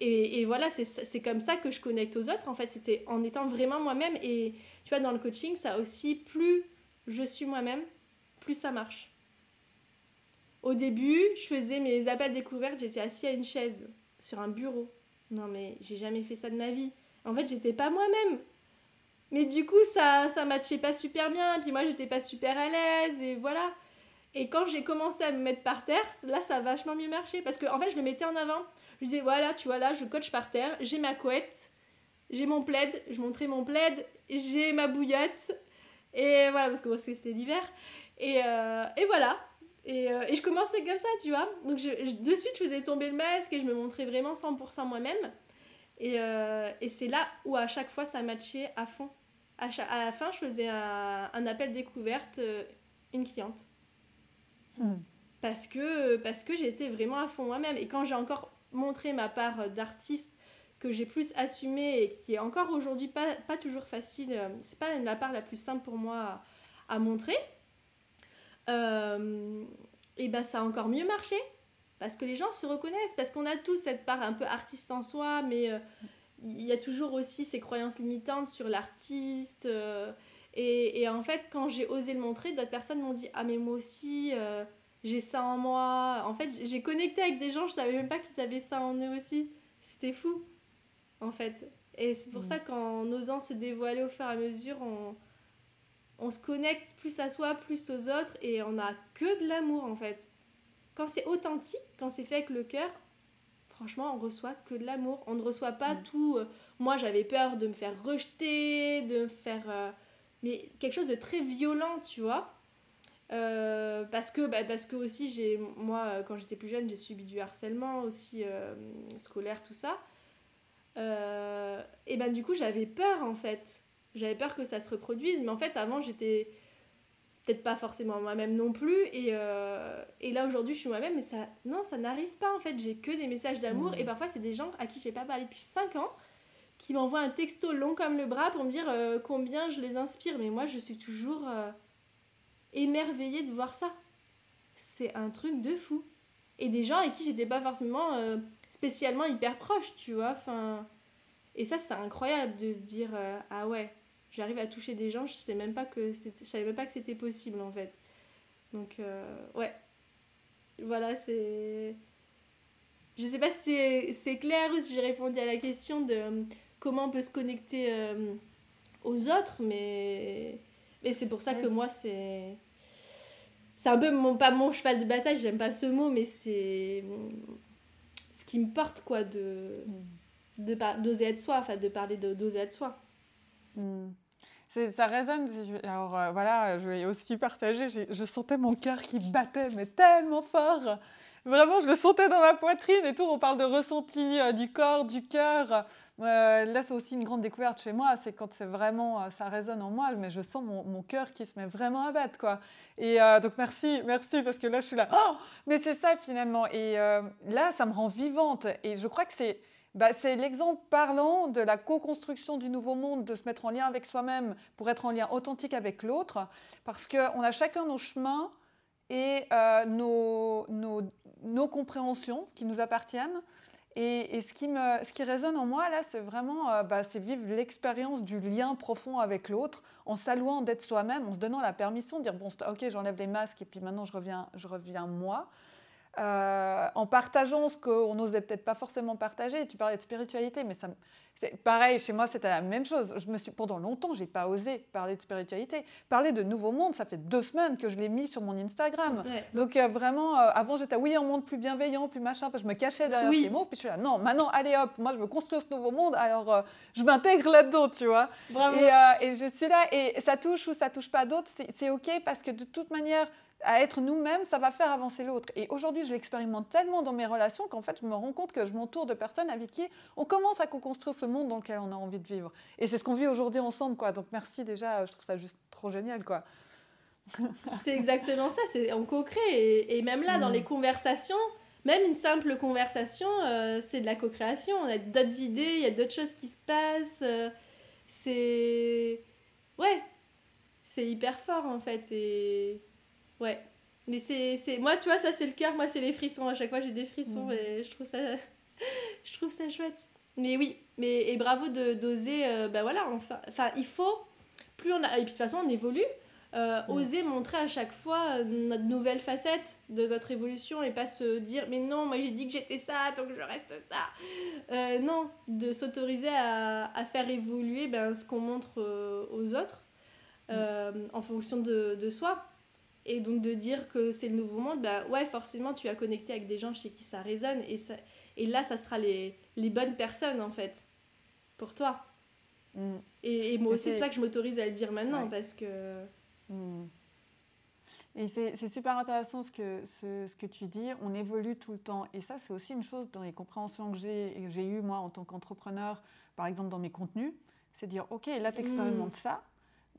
et, voilà, c'est comme ça que je connecte aux autres. En fait, c'était en étant vraiment moi-même. Et tu vois, dans le coaching, ça aussi, plus je suis moi-même, plus ça marche. Au début, je faisais mes appels découvertes, j'étais assis à une chaise, sur un bureau. Non, mais j'ai jamais fait ça de ma vie. En fait, j'étais pas moi-même. Mais du coup, ça ça matchait pas super bien. Puis moi, j'étais pas super à l'aise. Et voilà. Et quand j'ai commencé à me mettre par terre, là, ça a vachement mieux marché. Parce qu'en en fait, je le mettais en avant. Je disais, voilà, tu vois, là, je coach par terre. J'ai ma couette. J'ai mon plaid. Je montrais mon plaid. J'ai ma bouillotte. Et voilà, parce que c'était l'hiver. Et, euh, et voilà. Et, euh, et, je commençais comme ça, tu vois. Donc, je, de suite, je faisais tomber le masque et je me montrais vraiment 100% moi-même. Et, euh, et c'est là où à chaque fois ça matchait à fond. À, à la fin, je faisais un, un appel découverte, une cliente. Hmm. Parce que, parce que j'étais vraiment à fond moi-même. Et quand j'ai encore montré ma part d'artiste, que j'ai plus assumé et qui est encore aujourd'hui pas, toujours facile, euh, c'est pas la part la plus simple pour moi à, montrer, et ben ça a encore mieux marché parce que les gens se reconnaissent, parce qu'on a tous cette part un peu artiste en soi, mais euh, il y a toujours aussi ces croyances limitantes sur l'artiste. Euh, et, et, en fait, quand j'ai osé le montrer, d'autres personnes m'ont dit Ah, mais moi aussi, euh, j'ai ça en moi. En fait, j'ai connecté avec des gens, je savais même pas qu'ils avaient ça en eux aussi. C'était fou, en fait. Et c'est pour mmh. ça qu'en osant se dévoiler au fur et à mesure, on, on se connecte plus à soi, plus aux autres, et on a que de l'amour, en fait quand c'est authentique, quand c'est fait avec le cœur, franchement, on reçoit que de l'amour. On ne reçoit pas mm. tout. Euh, moi, j'avais peur de me faire rejeter, de me faire. Euh, mais quelque chose de très violent, tu vois. Euh, parce que bah, parce que aussi j'ai moi quand j'étais plus jeune j'ai subi du harcèlement aussi scolaire tout ça et ben du coup j'avais peur en fait j'avais peur que ça se reproduise mais en fait avant j'étais peut-être pas forcément moi-même non plus. Et, euh, et là aujourd'hui, je suis moi-même, mais ça, non, ça n'arrive pas en fait. J'ai que des messages d'amour. Et parfois, c'est des gens à qui j'ai pas parlé depuis 5 ans qui m'envoient un texto long comme le bras pour me dire euh, combien je les inspire. Mais moi, je suis toujours euh, émerveillée de voir ça. C'est un truc de fou. Et des gens avec qui j'étais pas forcément spécialement hyper proche, tu vois. Enfin, et ça, c'est incroyable de se dire ah ouais j'arrive à toucher des gens, je sais même pas que je savais même pas que c'était possible en fait. Donc euh, ouais. Voilà, c'est je sais pas si c'est clair ou si j'ai répondu à la question de euh, comment on peut se connecter euh, aux autres, mais, mais c'est pour ça que moi, c'est. C'est un peu mon, pas mon cheval de bataille, j'aime pas ce mot, mais c'est ce qui me porte, quoi, de mm. d'oser être soi, enfin, de parler d'oser être soi. Hmm. Ça résonne. Alors euh, voilà, je vais aussi partager. Je sentais mon cœur qui battait, mais tellement fort. Vraiment, je le sentais dans ma poitrine et tout. On parle de ressenti euh, du corps, du cœur. Euh, là, c'est aussi une grande découverte chez moi. C'est quand c'est vraiment, ça résonne en moi, mais je sens mon, cœur qui se met vraiment à battre, quoi. Et donc merci, merci parce que là, je suis là. Oh, mais c'est ça finalement. Et là, ça me rend vivante. Et je crois que c'est bah, c'est l'exemple parlant de la co-construction du nouveau monde, de se mettre en lien avec soi-même pour être en lien authentique avec l'autre, parce qu'on a chacun nos chemins et euh, nos, nos, compréhensions qui nous appartiennent. Et, ce, qui me, ce, qui résonne en moi, là, c'est vraiment euh, bah, c'est vivre l'expérience du lien profond avec l'autre, en s'allouant d'être soi-même, en se donnant la permission de dire, bon, ok, j'enlève les masques et puis maintenant je reviens, je reviens moi. Euh, en partageant ce qu'on n'osait peut-être pas forcément partager. Tu parlais de spiritualité, mais ça, c'est pareil, chez moi, c'était la même chose. Je me suis, pendant longtemps, j'ai pas osé parler de spiritualité. Parler de nouveau monde, ça fait deux semaines que je l'ai mis sur mon Instagram. Donc euh, vraiment, euh, avant, j'étais, oui, un monde plus bienveillant, plus machin, parce que je me cachais derrière ces mots. Puis je suis là, non, maintenant, allez hop, moi, je veux construire ce nouveau monde, alors je m'intègre là-dedans, tu vois. Et, et, je suis là, et ça touche ou ça touche pas d'autres, c'est OK, parce que de toute manière, à être nous-mêmes, ça va faire avancer l'autre. Et aujourd'hui, je l'expérimente tellement dans mes relations qu'en fait, je me rends compte que je m'entoure de personnes avec qui on commence à co-construire ce monde dans lequel on a envie de vivre. Et c'est ce qu'on vit aujourd'hui ensemble, quoi. Donc merci déjà, je trouve ça juste trop génial, quoi. c'est exactement ça, c'est on co-crée. Et, même là, dans mm. les conversations, même une simple conversation, euh, c'est de la co-création. On a d'autres idées, il y a d'autres choses qui se passent. Euh, c'est... Ouais, c'est hyper fort en fait. Et Ouais. Mais c'est, Moi, tu vois, ça, c'est le cœur. Moi, c'est les frissons. À chaque fois, j'ai des frissons mmh. et je trouve ça... je trouve ça chouette. Mais oui, mais, et bravo de, d'oser... Euh, ben voilà, enfin, enfin, il faut... Plus on a... Et puis, de toute façon, on évolue. Euh, mmh. oser montrer à chaque fois euh, notre nouvelle facette de notre évolution et pas se dire mais non moi j'ai dit que j'étais ça donc je reste ça non de s'autoriser à, à, faire évoluer ben, ce qu'on montre aux autres mmh. en fonction de, de, soi et donc de dire que c'est le nouveau monde, bah ouais, forcément, tu as connecté avec des gens chez qui ça résonne. Et, ça, et là, ça sera les, les bonnes personnes, en fait, pour toi. Mm. Et, et, moi aussi, c'est ça que je m'autorise à le dire maintenant, parce que... Mm. Et c'est super intéressant ce que, ce, ce, que tu dis. On évolue tout le temps. Et ça, c'est aussi une chose dans les compréhensions que j'ai eues, moi, en tant qu'entrepreneur, par exemple, dans mes contenus. C'est dire, OK, là, tu expérimentes mm. ça.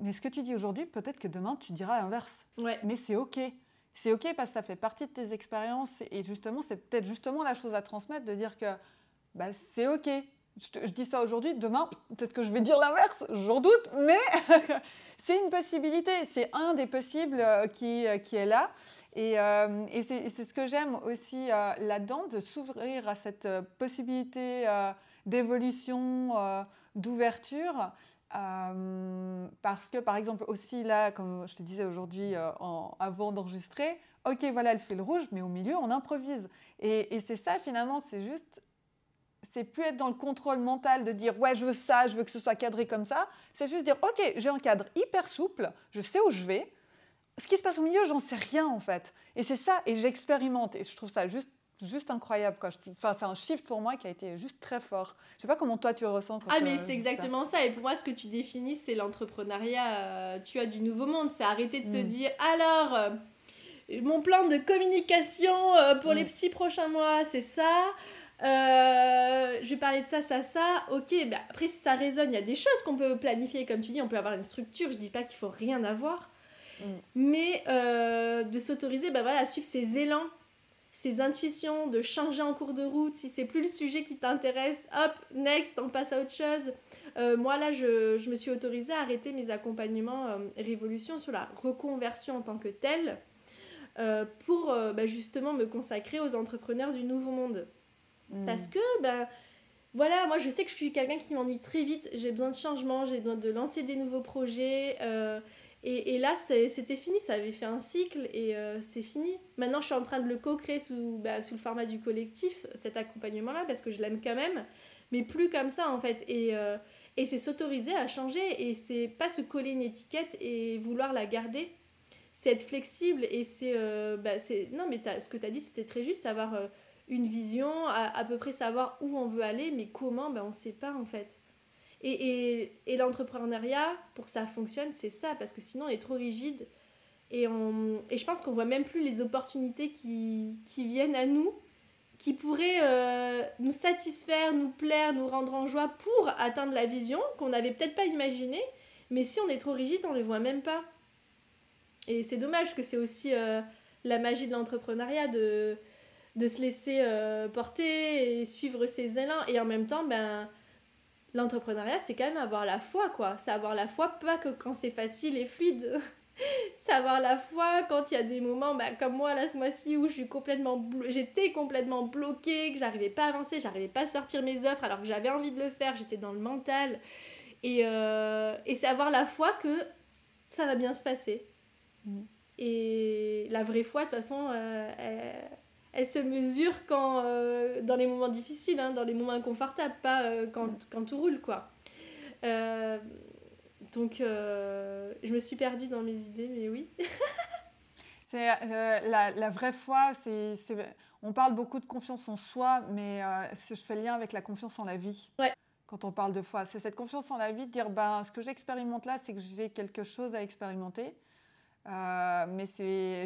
Mais ce que tu dis aujourd'hui, peut-être que demain, tu diras l'inverse. Ouais. Mais c'est OK. C'est OK parce que ça fait partie de tes expériences. Et justement, c'est peut-être justement la chose à transmettre de dire que bah, c'est OK. Je, dis ça aujourd'hui, demain, peut-être que je vais dire l'inverse, j'en doute, mais c'est une possibilité. C'est un des possibles euh, qui, euh, qui est là. Et, euh, et c'est ce que j'aime aussi là-dedans, de s'ouvrir à cette possibilité d'évolution, d'ouverture. Parce que, par exemple, aussi là, comme je te disais aujourd'hui avant d'enregistrer, ok, voilà le fil rouge, mais au milieu, on improvise. Et c'est ça, finalement, c'est juste c'est plus être dans le contrôle mental de dire ouais je veux ça, je veux que ce soit cadré comme ça. C'est juste dire ok j'ai un cadre hyper souple, je sais où je vais. Ce qui se passe au milieu, j'en sais rien en fait. Et c'est ça et j'expérimente et je trouve ça juste juste incroyable quoi. Enfin c'est un shift pour moi qui a été juste très fort. Je sais pas comment toi tu ressens. ah mais c'est exactement ça. Et pour moi ce que tu définis c'est l'entrepreneuriat. Euh, tu as du nouveau monde. C'est arrêter de se mm. dire alors. Euh, mon plan de communication euh, pour les mm. six prochains mois, c'est ça. Je vais parler de ça, ça, ça. Ok, bah après, si ça résonne, il y a des choses qu'on peut planifier, comme tu dis, on peut avoir une structure. Je dis pas qu'il faut rien avoir, mm. mais de s'autoriser bah voilà, à suivre ses élans, ses intuitions, de changer en cours de route. Si c'est plus le sujet qui t'intéresse, hop, next, on passe à autre chose. Euh, moi, là, je, je, me suis autorisée à arrêter mes accompagnements Révolution sur la reconversion en tant que telle pour bah, justement me consacrer aux entrepreneurs du nouveau monde. Parce mm. que, ben, voilà, moi je sais que je suis quelqu'un qui m'ennuie très vite, j'ai besoin de changement, j'ai besoin de lancer des nouveaux projets. Euh, et, là, c'était fini, ça avait fait un cycle et euh, c'est fini. Maintenant, je suis en train de le co-créer sous, bah, sous le format du collectif, cet accompagnement-là, parce que je l'aime quand même, mais plus comme ça en fait. Et, euh, et c'est s'autoriser à changer et c'est pas se coller une étiquette et vouloir la garder. C'est être flexible et c'est. Bah, non, mais ce que tu as dit, c'était très juste, savoir une vision, à, peu près savoir où on veut aller, mais comment, ben, on ne sait pas en fait. Et, et, l'entrepreneuriat, pour que ça fonctionne, c'est ça, parce que sinon on est trop rigide. Et, on, et je pense qu'on voit même plus les opportunités qui, qui viennent à nous, qui pourraient euh, nous satisfaire, nous plaire, nous rendre en joie pour atteindre la vision qu'on n'avait peut-être pas imaginée. Mais si on est trop rigide, on ne les voit même pas. Et c'est dommage que c'est aussi euh, la magie de l'entrepreneuriat de de se laisser euh, porter et suivre ses élans. Et en même temps, ben, l'entrepreneuriat, c'est quand même avoir la foi, quoi. C'est avoir la foi, pas que quand c'est facile et fluide. c'est avoir la foi quand il y a des moments, ben, comme moi, là, ce mois-ci, où je suis complètement j'étais complètement bloquée, que j'arrivais pas à avancer, j'arrivais pas à sortir mes offres alors que j'avais envie de le faire, j'étais dans le mental. Et, euh, et c'est avoir la foi que ça va bien se passer. Mm. Et la vraie foi, de toute façon, euh, elle se mesure quand, euh, dans les moments difficiles, hein, dans les moments inconfortables, pas euh, quand, quand, tout roule, quoi. Euh, donc, je me suis perdue dans mes idées, mais oui. c'est la, la, vraie foi, c'est, on parle beaucoup de confiance en soi, mais je fais le lien avec la confiance en la vie. Ouais. Quand on parle de foi, c'est cette confiance en la vie, de dire, ben, ce que j'expérimente là, c'est que j'ai quelque chose à expérimenter. Euh, mais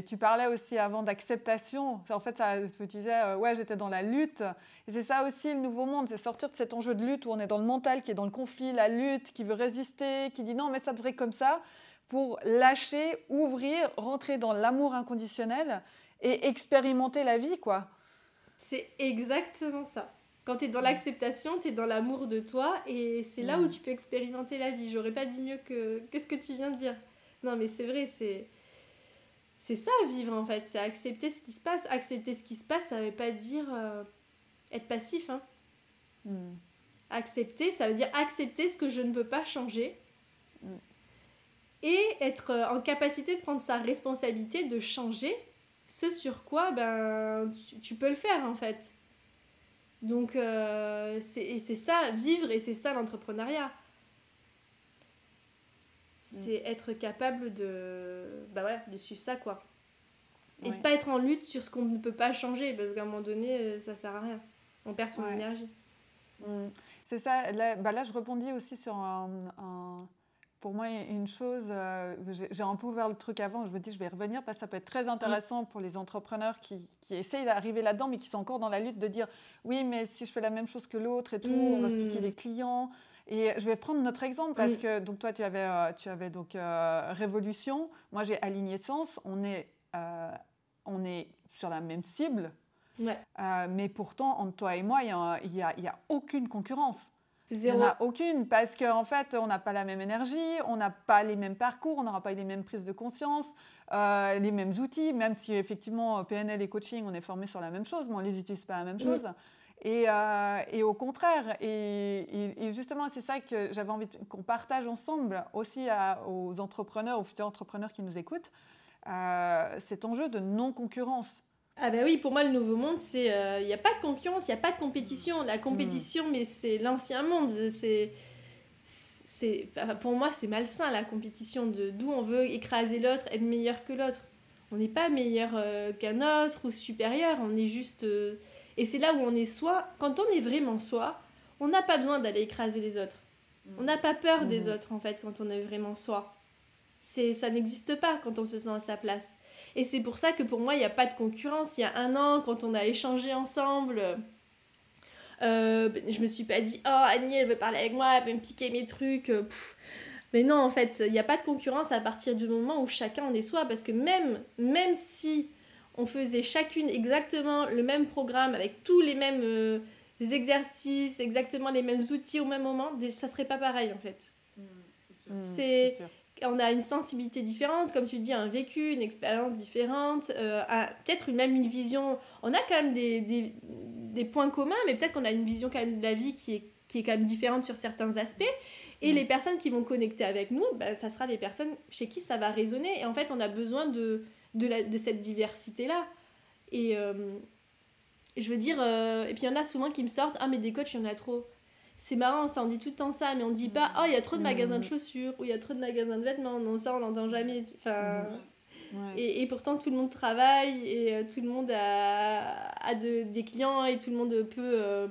tu parlais aussi avant d'acceptation. En fait, ça, tu disais, euh, ouais, j'étais dans la lutte. Et c'est ça aussi le nouveau monde, c'est sortir de cet enjeu de lutte où on est dans le mental, qui est dans le conflit, la lutte, qui veut résister, qui dit non, mais ça devrait comme ça, pour lâcher, ouvrir, rentrer dans l'amour inconditionnel et expérimenter la vie, quoi. C'est exactement ça. Quand tu es dans l'acceptation, tu es dans l'amour de toi et c'est là où tu peux expérimenter la vie. J'aurais pas dit mieux que, que ce que tu viens de dire. Non, mais c'est vrai, c'est. C'est ça vivre en fait, c'est accepter ce qui se passe. Accepter ce qui se passe, ça veut pas dire euh, être passif. Hein. Hmm. Accepter, ça veut dire accepter ce que je ne peux pas changer. Hmm. Et être euh, en capacité de prendre sa responsabilité, de changer ce sur quoi ben, tu, peux le faire en fait. Donc euh, c'est ça, vivre, et c'est ça l'entrepreneuriat. C'est être capable de, bah ouais, de suivre ça, quoi. Et de pas être en lutte sur ce qu'on ne peut pas changer, parce qu'à un moment donné, euh, ça sert à rien. On perd son énergie. Mm. C'est ça. Là, bah là, je rebondis aussi sur un, pour moi, une chose, euh, j'ai un peu ouvert le truc avant, je me dis, je vais revenir parce que ça peut être très intéressant pour les entrepreneurs qui, qui essayent d'arriver là-dedans, mais qui sont encore dans la lutte de dire, oui, mais si je fais la même chose que l'autre et tout, on va se piquer les clients. Et je vais prendre notre exemple parce que donc toi tu avais euh, tu avais donc Révolution, moi j'ai Aligné Sens, on est on est sur la même cible, mais pourtant entre toi et moi il n'y a, y a, aucune concurrence. Zéro. Il n'y en a aucune parce qu'en en fait, on n'a pas la même énergie, on n'a pas les mêmes parcours, on n'aura pas les mêmes prises de conscience, euh, les mêmes outils, même si effectivement PNL et coaching, on est formé sur la même chose, mais on ne les utilise pas la même chose. Et, euh, et, au contraire, et, et justement, c'est ça que j'avais envie qu'on partage ensemble aussi aux entrepreneurs, aux futurs entrepreneurs qui nous écoutent, euh, cet enjeu de non-concurrence. Ah bah oui, pour moi le nouveau monde, c'est il euh, n'y a pas de concurrence, il n'y a pas de compétition. La compétition, mais c'est l'ancien monde. C'est c'est pour moi c'est malsain la compétition de d'où on veut écraser l'autre, être meilleur que l'autre. On n'est pas meilleur euh, qu'un autre ou supérieur, on est juste euh, et c'est là où on est soi. Quand on est vraiment soi, on n'a pas besoin d'aller écraser les autres. On n'a pas peur des mmh. autres en fait quand on est vraiment soi. C'est ça n'existe pas quand on se sent à sa place. Et c'est pour ça que pour moi, il n'y a pas de concurrence. Il y a un an, quand on a échangé ensemble, euh, je me suis pas dit, oh Annie, elle veut parler avec moi, elle veut me piquer mes trucs. Euh, Mais non, en fait, il n'y a pas de concurrence à partir du moment où chacun en est soi. Parce que même, même si on faisait chacune exactement le même programme, avec tous les mêmes euh, exercices, exactement les mêmes outils au même moment, ça serait pas pareil en fait. Mmh, c'est on a une sensibilité différente, comme tu dis, un vécu, une expérience différente, euh, peut-être même une vision. On a quand même des, des, des points communs, mais peut-être qu'on a une vision quand même de la vie qui est, qui est quand même différente sur certains aspects. Et mm. les personnes qui vont connecter avec nous, bah, ça sera des personnes chez qui ça va résonner. Et en fait, on a besoin de, de, la, de cette diversité-là. Et euh, je veux dire, euh, et puis il y en a souvent qui me sortent Ah, mais des coachs, il y en a trop c'est marrant, ça, on dit tout le temps ça, mais on dit pas, oh, il y a trop de magasins de chaussures, ou il y a trop de magasins de vêtements. Non, ça, on n'entend jamais. Enfin, et, et, pourtant, tout le monde travaille, et euh, tout le monde a, a de, des clients, et tout le monde peut, euh,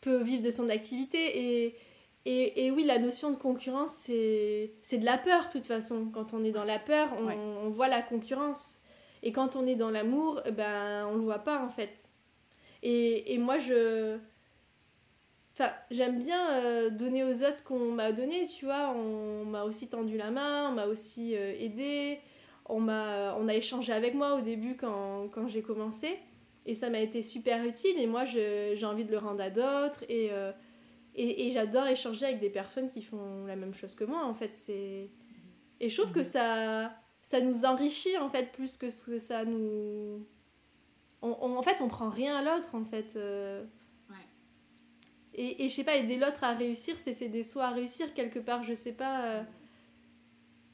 peut vivre de son activité. Et, et, et oui, la notion de concurrence, c'est de la peur, de toute façon. Quand on est dans la peur, on, on voit la concurrence. Et quand on est dans l'amour, ben, on le voit pas, en fait. Et, et moi, je Enfin, j'aime bien euh, donner aux autres ce qu'on m'a donné, tu vois. On m'a aussi tendu la main, on m'a aussi euh, aidé, on, m'a, on a échangé avec moi au début quand, quand j'ai commencé. Et ça m'a été super utile et moi j'ai envie de le rendre à d'autres et, euh, et, et, j'adore échanger avec des personnes qui font la même chose que moi en fait. C'est... Et je trouve que ça, ça nous enrichit en fait plus que ce que ça nous... On, en fait on prend rien à l'autre en fait. Et, et je sais pas, aider l'autre à réussir, c'est s'aider soi à réussir quelque part, je sais pas. Euh,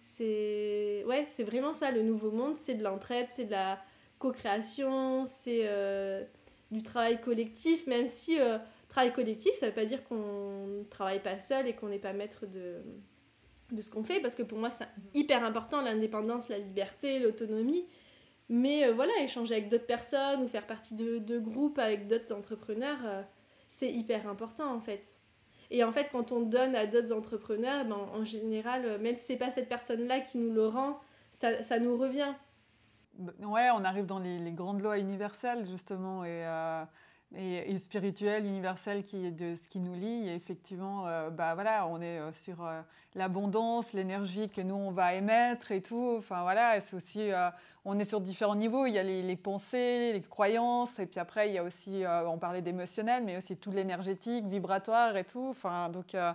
c'est. Ouais, c'est vraiment ça, le nouveau monde, c'est de l'entraide, c'est de la co-création, c'est euh, du travail collectif, même si euh, travail collectif, ça veut pas dire qu'on ne travaille pas seul et qu'on n'est pas maître de, de ce qu'on fait, parce que pour moi, c'est hyper important, l'indépendance, la liberté, l'autonomie. Mais voilà, échanger avec d'autres personnes ou faire partie de, de groupes avec d'autres entrepreneurs c'est hyper important en fait. Et en fait, quand on donne à d'autres entrepreneurs, ben, en général, euh, même si c'est pas cette personne-là qui nous le rend, ça, ça, nous revient. Ouais, on arrive dans les, grandes lois universelles justement et, euh, et, et, spirituelles, universelles qui est de ce qui nous lie. Et effectivement, euh, bah voilà, on est sur l'abondance, l'énergie que nous on va émettre et tout. Enfin voilà, c'est aussi on est sur différents niveaux. Il y a les, pensées, les croyances, et puis après, il y a aussi, euh, on parlait d'émotionnel, mais aussi tout l'énergétique, vibratoire et tout. Enfin, donc, euh,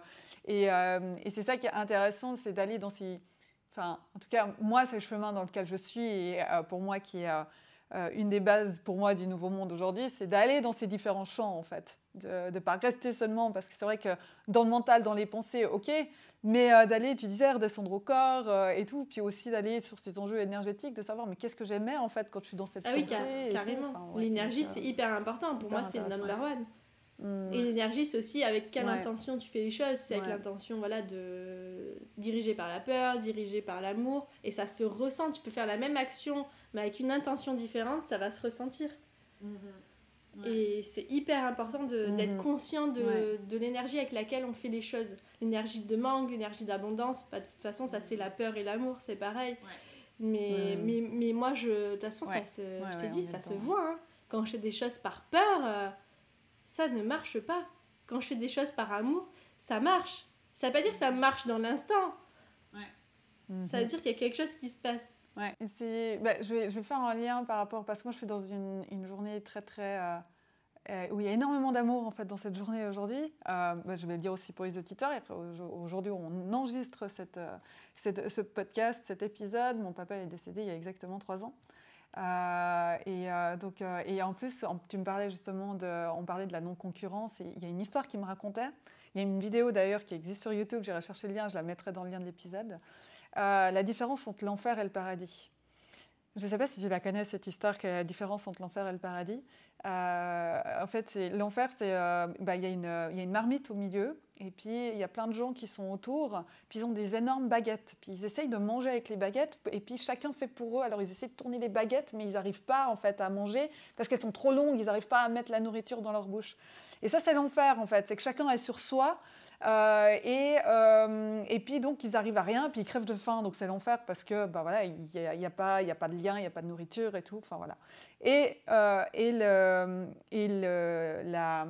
euh, et, c'est ça qui est intéressant, c'est d'aller dans ces. Enfin, en tout cas, moi, c'est le chemin dans lequel je suis, et pour moi, qui est une des bases pour moi du nouveau monde aujourd'hui, c'est d'aller dans ces différents champs, en fait. De ne pas rester seulement, parce que c'est vrai que dans le mental, dans les pensées, ok, mais euh, d'aller, tu disais, redescendre au corps euh, et tout, puis aussi d'aller sur ces enjeux énergétiques, de savoir mais qu'est-ce que j'aimais en fait quand je suis dans cette ah oui, carrément. L'énergie, c'est hyper important. Pour moi, c'est le number one. Mmh. Et l'énergie, c'est aussi avec quelle intention tu fais les choses. C'est avec l'intention voilà, de diriger par la peur, diriger par l'amour. Et ça se ressent. Tu peux faire la même action, mais avec une intention différente, ça va se ressentir. Mmh. Et c'est hyper important d'être conscient de, de l'énergie avec laquelle on fait les choses. L'énergie de manque, l'énergie d'abondance. De toute façon, ça c'est la peur et l'amour, c'est pareil. Mais, mais, mais, moi, je, de toute façon, ça se, je t'ai dit, ça se voit. Hein. Quand je fais des choses par peur, euh, ça ne marche pas. Quand je fais des choses par amour, ça marche. Ça veut pas dire que ça marche dans l'instant. Ça veut mhm. dire qu'il y a quelque chose qui se passe. Ouais, bah, je, vais, faire un lien par rapport, parce que moi je suis dans une, journée très très... Euh, euh, où il y a énormément d'amour en fait dans cette journée aujourd'hui. Euh, bah, je vais le dire aussi pour les auditeurs. Aujourd'hui, on enregistre cette, cette, ce podcast, cet épisode. Mon papa est décédé il y a exactement trois ans. et, donc, et en plus, tu me parlais justement de, on parlait de la non-concurrence. Il y a une histoire qui me racontait. Il y a une vidéo d'ailleurs qui existe sur YouTube. J'irai chercher le lien, je la mettrai dans le lien de l'épisode. Euh, la différence entre l'enfer et le paradis. Je ne sais pas si tu la connais, cette histoire, quelle est la différence entre l'enfer et le paradis. Euh, en fait, l'enfer, c'est euh, bah, il y, y, a une marmite au milieu, et puis il y a plein de gens qui sont autour, puis ils ont des énormes baguettes, puis ils essayent de manger avec les baguettes, et puis chacun fait pour eux. Alors ils essaient de tourner les baguettes, mais ils n'arrivent pas en fait à manger parce qu'elles sont trop longues, ils n'arrivent pas à mettre la nourriture dans leur bouche. Et ça, c'est l'enfer en fait, c'est que chacun est sur soi. Euh, et, euh, et puis donc ils arrivent à rien, puis ils crèvent de faim, donc c'est l'enfer parce que bah voilà, il n'y a, y a, pas, a pas de lien, il n'y a pas de nourriture et tout. Enfin voilà. Et, euh, et, le, et, le, la,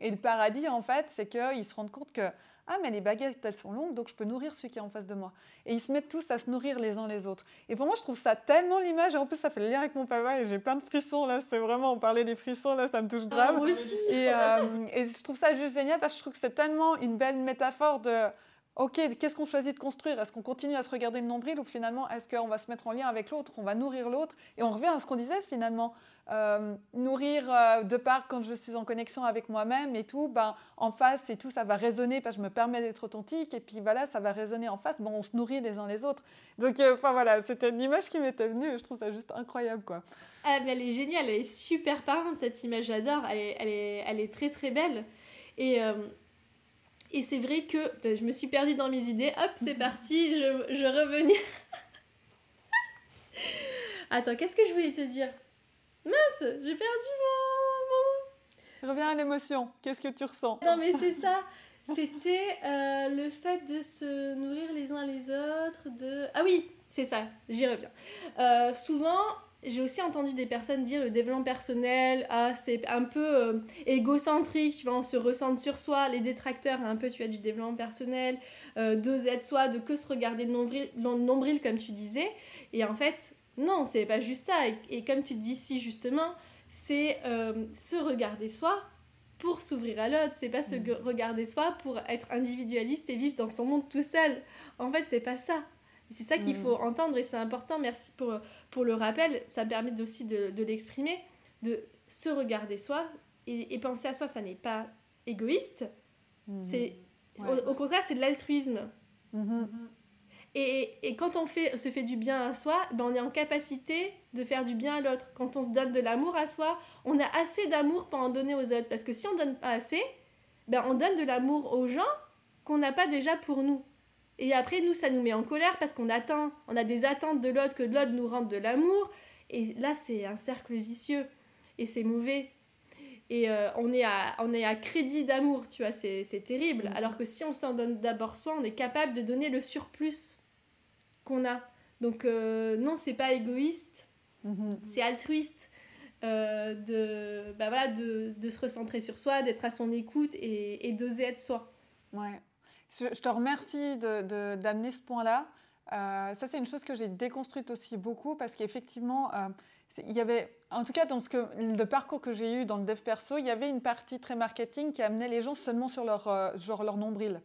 et le paradis en fait, c'est qu'ils se rendent compte que ah, mais les baguettes, elles sont longues, donc je peux nourrir celui qui est en face de moi. Et ils se mettent tous à se nourrir les uns les autres. Et pour moi, je trouve ça tellement l'image. Et en plus, ça fait le lien avec mon papa et j'ai plein de frissons là. C'est vraiment, on parlait des frissons là, ça me touche grave. Ah, aussi. Et, euh, et, je trouve ça juste génial parce que je trouve que c'est tellement une belle métaphore de. Ok, qu'est-ce qu'on choisit de construire? Est-ce qu'on continue à se regarder le nombril ou finalement est-ce qu'on va se mettre en lien avec l'autre, on va nourrir l'autre? Et on revient à ce qu'on disait finalement. Euh, nourrir euh, de part quand je suis en connexion avec moi-même et tout, ben, en face et tout, ça va résonner parce que je me permets d'être authentique et puis voilà, ça va résonner en face, bon, on se nourrit les uns les autres. Donc, euh, enfin voilà, c'était une image qui m'était venue je trouve ça juste incroyable quoi. Ah, mais elle est géniale, elle est super parlante cette image, j'adore, elle est, elle, est, elle est très très belle. Et, et c'est vrai que je me suis perdue dans mes idées, hop, c'est parti, je, je revenais. Attends, qu'est-ce que je voulais te dire? Mince, j'ai perdu mon... Reviens à l'émotion. Qu'est-ce que tu ressens? Non, mais c'est ça. C'était euh, le fait de se nourrir les uns les autres, de... Ah oui, c'est ça, j'y reviens. Euh, souvent, j'ai aussi entendu des personnes dire le développement personnel, ah, c'est un peu euh, égocentrique, tu vois, on se ressent sur soi, les détracteurs, un peu, tu as du développement personnel, d'oser être soi, de que se regarder le nombril, le nombril, comme tu disais. Et en fait, non, c'est pas juste ça. Et, comme tu dis si justement, c'est euh, se regarder soi pour s'ouvrir à l'autre. C'est pas se mm. regarder soi pour être individualiste et vivre dans son monde tout seul. En fait, c'est pas ça. C'est ça qu'il mm. faut entendre et c'est important. Merci pour, pour le rappel. Ça permet aussi de, de l'exprimer, de se regarder soi et, penser à soi. Ça n'est pas égoïste. Mm. C'est au, contraire, c'est de l'altruisme. Et, quand on fait, se fait du bien à soi, ben on est en capacité de faire du bien à l'autre. Quand on se donne de l'amour à soi, on a assez d'amour pour en donner aux autres. Parce que si on donne pas assez, ben on donne de l'amour aux gens qu'on n'a pas déjà pour nous. Et après, nous, ça nous met en colère parce qu'on attend, on a des attentes de l'autre, que l'autre nous rende de l'amour. Et là, c'est un cercle vicieux. Et c'est mauvais. Et euh, on, est à, on est à crédit d'amour, tu vois, c'est terrible. Mm. Alors que si on s'en donne d'abord soi, on est capable de donner le surplus qu'on a. Donc euh, non, c'est pas égoïste, mhm. c'est altruiste. Euh, de, bah voilà, de, de, se recentrer sur soi, d'être à son écoute et, et d'oser être soi. Ouais. Je, te remercie d'amener de, ce point-là. Euh, ça, c'est une chose que j'ai déconstruite aussi beaucoup parce qu'effectivement, il y avait, en tout cas dans ce que, le parcours que j'ai eu dans le dev perso, il y avait une partie très marketing qui amenait les gens seulement sur leur, genre leur nombril.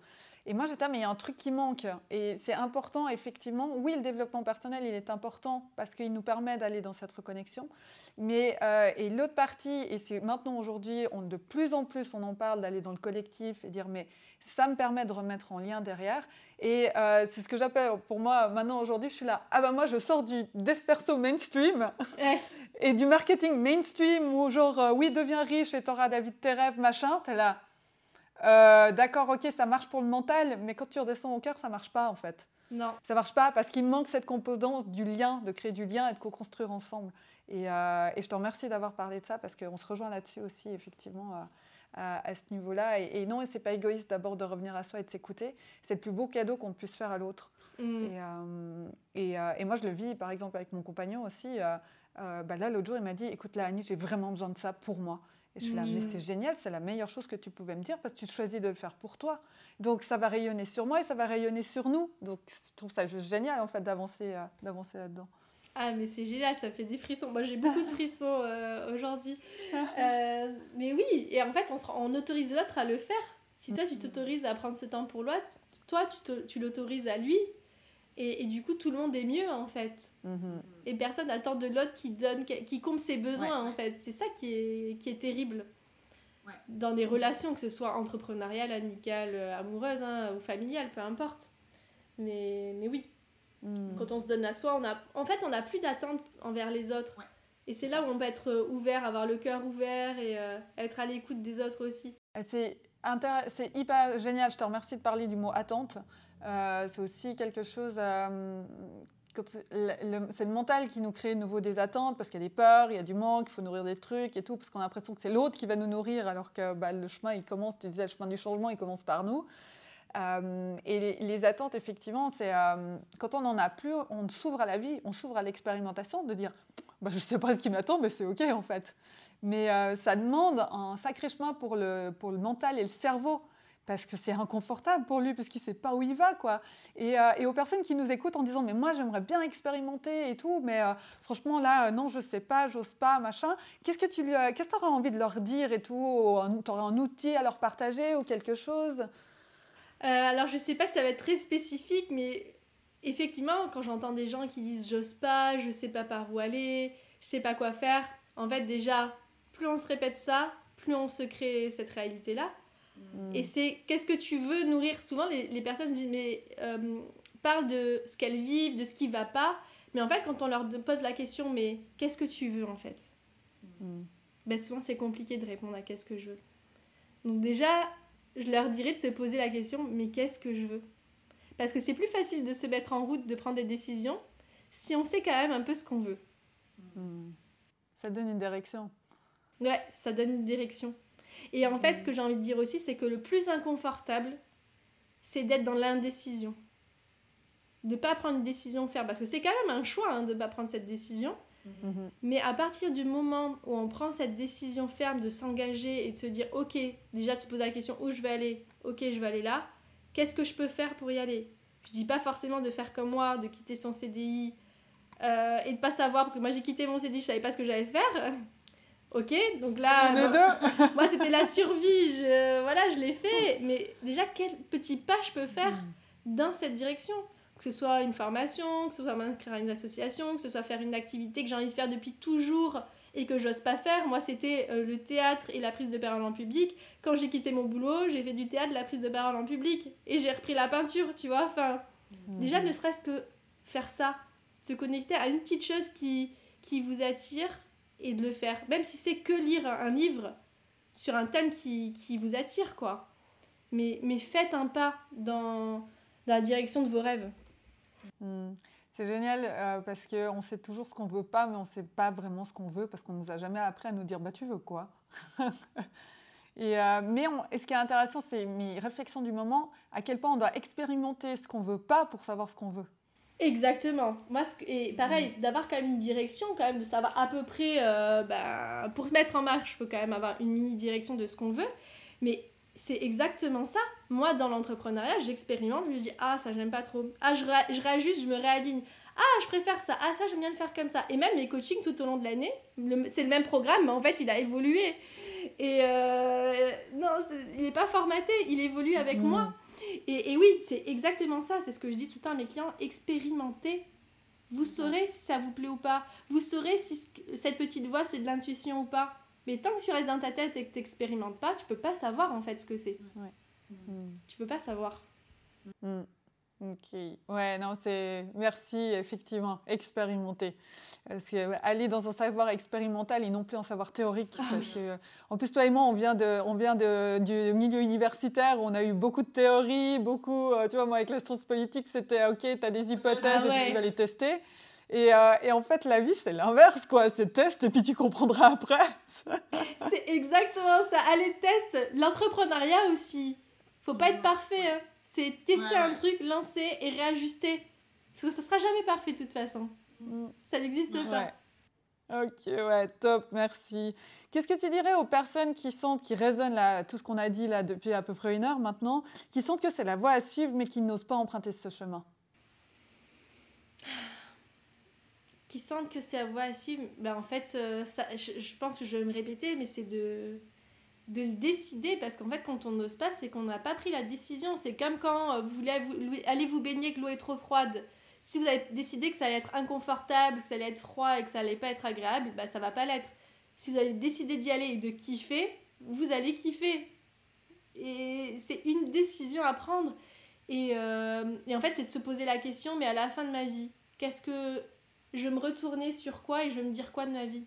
Et moi, j'étais, mais il y a un truc qui manque. Et c'est important, effectivement. Oui, le développement personnel, il est important parce qu'il nous permet d'aller dans cette reconnexion. Mais, euh, et l'autre partie, et c'est maintenant aujourd'hui, on, de plus en plus, on en parle d'aller dans le collectif et dire, mais ça me permet de remettre en lien derrière. Et euh, c'est ce que j'appelle, pour moi, maintenant, aujourd'hui, je suis là, ah ben moi, je sors du dev perso mainstream et du marketing mainstream où genre, euh, oui, deviens riche et t'auras de tes rêves, machin. T'es là, euh, d'accord, ok, ça marche pour le mental, mais quand tu redescends au cœur, ça marche pas en fait. Non. Ça marche pas parce qu'il manque cette composante du lien, de créer du lien et de co-construire ensemble. Et, et je te remercie d'avoir parlé de ça parce qu'on se rejoint là-dessus aussi, effectivement à, ce niveau-là. Et, non, et c'est pas égoïste d'abord de revenir à soi et de s'écouter. C'est le plus beau cadeau qu'on puisse faire à l'autre. Mm. Euh, euh, et, moi, je le vis, par exemple, avec mon compagnon aussi. Euh, bah là, l'autre jour, il m'a dit Écoute, là, Annie, j'ai vraiment besoin de ça pour moi. Et je suis là, mais mm. c'est génial, c'est la meilleure chose que tu pouvais me dire parce que tu choisis de le faire pour toi. Donc ça va rayonner sur moi et ça va rayonner sur nous. Donc je trouve ça juste génial en fait d'avancer d'avancer là-dedans. Ah, mais c'est génial, ça fait des frissons. Moi, j'ai beaucoup de frissons euh, aujourd'hui. Euh, mais oui, et en fait, on, on autorise l'autre à le faire. Si toi, tu t'autorises à prendre ce temps pour toi, toi, tu, tu l'autorises à lui. Et, et, du coup, tout le monde est mieux, en fait. Mm-hmm. Et personne n'attend de l'autre qui donne, qui comble ses besoins, en fait. C'est ça qui est, qui est terrible. Dans des relations, que ce soit entrepreneuriales, amicales, euh, amoureuses hein, ou familiales, peu importe. Mais, mais oui, Hmm. Quand on se donne à soi, on a, en fait, on n'a plus d'attente envers les autres. Et c'est là où on peut être euh, ouvert, avoir le cœur ouvert et euh, être à l'écoute des autres aussi. C'est c'est hyper génial. Je te remercie de parler du mot attente. Euh, c'est aussi quelque chose. c'est le mental qui nous crée de nouveau des attentes parce qu'il y a des peurs, il y a du manque, il faut nourrir des trucs et tout, parce qu'on a l'impression que c'est l'autre qui va nous nourrir alors que bah, le chemin, il commence, tu disais, le chemin du changement, il commence par nous. Euh, et les, attentes, effectivement, c'est euh, quand on n'en a plus, on s'ouvre à la vie, on s'ouvre à l'expérimentation, de dire bah, je ne sais pas ce qui m'attend, mais c'est OK en fait. Mais euh, ça demande un sacré chemin pour le, pour le mental et le cerveau, parce que c'est inconfortable pour lui, parce qu'il ne sait pas où il va. quoi. Et, et, aux personnes qui nous écoutent en disant mais moi j'aimerais bien expérimenter et tout, mais franchement là, non, je ne sais pas, j'ose pas, machin. Qu'est-ce que tu qu'est-ce que aurais envie de leur dire et tout Tu aurais un outil à leur partager ou quelque chose? Euh, alors je sais pas si ça va être très spécifique, mais effectivement, quand j'entends des gens qui disent j'ose pas, je sais pas par où aller, je sais pas quoi faire, en fait déjà, plus on se répète ça, plus on se crée cette réalité-là. Mm. Et c'est qu'est-ce que tu veux nourrir? Souvent les, les personnes disent mais euh, parlent de ce qu'elles vivent, de ce qui va pas. Mais en fait, quand on leur pose la question mais qu'est-ce que tu veux en fait? Mm. ben souvent c'est compliqué de répondre à qu'est-ce que je veux. Donc déjà, je leur dirais de se poser la question mais qu'est-ce que je veux? Parce que c'est plus facile de se mettre en route, de prendre des décisions, si on sait quand même un peu ce qu'on veut. Hmm. Ça donne une direction. Ouais, ça donne une direction. Et en fait, ce que j'ai envie de dire aussi, c'est que le plus inconfortable, c'est d'être dans l'indécision. De ne pas prendre une décision ferme. Parce que c'est quand même un choix hein, de ne pas prendre cette décision. Mhm. Mais à partir du moment où on prend cette décision ferme de s'engager et de se dire, ok, déjà de se poser la question où je vais aller, ok, je vais aller là, qu'est-ce que je peux faire pour y aller? Je dis pas forcément de faire comme moi, de quitter son CDI euh, et de pas savoir, parce que moi j'ai quitté mon CDI, je savais pas ce que j'allais faire. Ok, donc là, moi c'était la survie, je, voilà, je l'ai fait, mais déjà quel petit pas je peux faire mhm. dans cette direction? Que ce soit une formation, que ce soit m'inscrire à une association, que ce soit faire une activité que j'ai envie de faire depuis toujours et que j'ose pas faire. Moi, c'était euh, le théâtre et la prise de parole en public. Quand j'ai quitté mon boulot, j'ai fait du théâtre, la prise de parole en public et j'ai repris la peinture, tu vois. Enfin, mhm. déjà, ne serait-ce que faire ça, se connecter à une petite chose qui, qui vous attire et de le faire. Même si c'est que lire un livre sur un thème qui, qui vous attire, quoi. Mais, mais faites un pas dans, dans la direction de vos rêves. Hmm. C'est génial euh, parce qu'on sait toujours ce qu'on veut pas, mais on sait pas vraiment ce qu'on veut parce qu'on nous a jamais appris à nous dire bah tu veux quoi? et, euh, mais ce qui est intéressant, c'est mes réflexions du moment, à quel point on doit expérimenter ce qu'on veut pas pour savoir ce qu'on veut. Exactement. Moi, et pareil, hmm. d'avoir quand même une direction, quand même de savoir à peu près, euh, bah, pour se mettre en marche, il faut quand même avoir une mini direction de ce qu'on veut. Mais c'est exactement ça. Moi, dans l'entrepreneuriat, j'expérimente, je me dis, ah, ça, j'aime pas trop. Ah, je, je réajuste, je me réaligne. Ah, je préfère ça. Ah, ça, j'aime bien le faire comme ça. Et même mes coachings tout au long de l'année, c'est le même programme, mais en fait, il a évolué. Et euh, non, il n'est pas formaté, il évolue avec mmh. moi. Et, et, oui, c'est exactement ça. C'est ce que je dis tout le temps à mes clients. Expérimentez. Vous saurez si ça vous plaît ou pas. Vous saurez si cette petite voix, c'est de l'intuition ou pas. Mais tant que tu restes dans ta tête et que tu n'expérimentes pas, tu peux pas savoir en fait ce que c'est. Ouais. Mm. Tu peux pas savoir. Mm. Ok. Ouais, non, c'est. Merci, effectivement, expérimenter. Parce que aller dans un savoir expérimental et non plus un savoir théorique. Ah parce que, en plus, toi et moi, on vient, de, on vient de, du milieu universitaire où on a eu beaucoup de théories, beaucoup. Euh, tu vois, moi, avec la science politique, c'était OK, tu as des hypothèses ah et tu vas les tester. Et, euh, et en fait, la vie, c'est l'inverse, quoi. C'est test et puis tu comprendras après. c'est exactement ça. Allez, test. L'entrepreneuriat aussi. Faut pas être parfait. Hein. C'est tester un truc, lancer et réajuster. Parce que ça sera jamais parfait de toute façon. Mm. Ça n'existe pas. Ok, ouais, top, merci. Qu'est-ce que tu dirais aux personnes qui sentent, qui résonnent là, tout ce qu'on a dit là depuis à peu près une heure maintenant, qui sentent que c'est la voie à suivre mais qui n'osent pas emprunter ce chemin? Qui sentent que c'est la voie à suivre ben, En fait, euh, ça, je, pense que je vais me répéter, mais c'est de, de le décider parce qu'en fait, quand on n'ose pas, c'est qu'on n'a pas pris la décision. C'est comme quand euh, vous voulez aller vous baigner, que l'eau est trop froide si vous avez décidé que ça allait être inconfortable, que ça allait être froid et que ça allait pas être agréable, bah ça va pas l'être. Si vous avez décidé d'y aller et de kiffer, vous allez kiffer. Et c'est une décision à prendre. Et, euh, et en fait, c'est de se poser la question, mais à la fin de ma vie, qu'est-ce que je vais me retourner sur quoi et je vais me dire quoi de ma vie?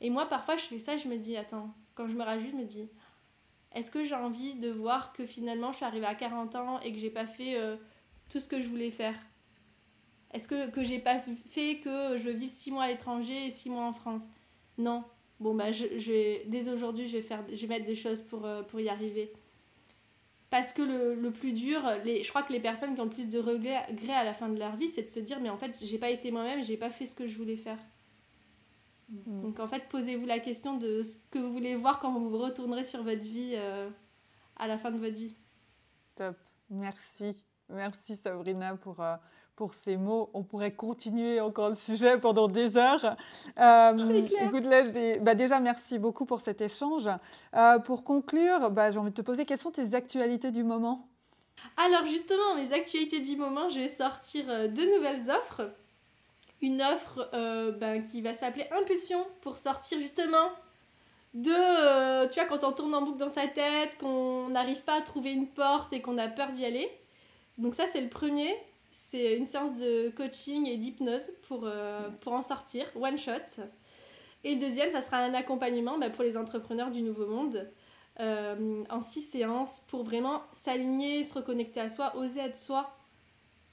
Et moi, parfois, je fais ça, je me dis, attends, quand je me rajoute, je me dis, est-ce que j'ai envie de voir que finalement, je suis arrivée à 40 ans et que j'ai pas fait euh, tout ce que je voulais faire? Est-ce que, que j'ai pas fait que je vivre six mois à l'étranger et six mois en France? Non. Bon, bah, je, dès aujourd'hui, je, vais je vais mettre des choses pour, euh, pour y arriver. Parce que le, le, plus dur, les, je crois que les personnes qui ont le plus de regrets à la fin de leur vie, c'est de se dire, mais en fait, j'ai pas été moi-même, j'ai pas fait ce que je voulais faire. Mm. Donc en fait, posez-vous la question de ce que vous voulez voir quand vous retournerez sur votre vie euh, à la fin de votre vie. Top, merci. Merci Sabrina pour, euh, pour ces mots. On pourrait continuer encore le sujet pendant des heures. Euh, écoute, là, bah déjà, merci beaucoup pour cet échange. Euh, pour conclure, bah, j'ai envie de te poser quelles sont tes actualités du moment? Alors, justement, mes actualités du moment, je vais sortir deux nouvelles offres. Une offre bah, qui va s'appeler Impulsion pour sortir justement de. tu vois, quand on tourne en boucle dans sa tête, qu'on n'arrive pas à trouver une porte et qu'on a peur d'y aller. Donc, ça, c'est le premier. C'est une séance de coaching et d'hypnose pour, euh, pour en sortir, one shot. Et deuxième, ça sera un accompagnement bah, pour les entrepreneurs du Nouveau Monde euh, en six séances pour vraiment s'aligner, se reconnecter à soi, oser être soi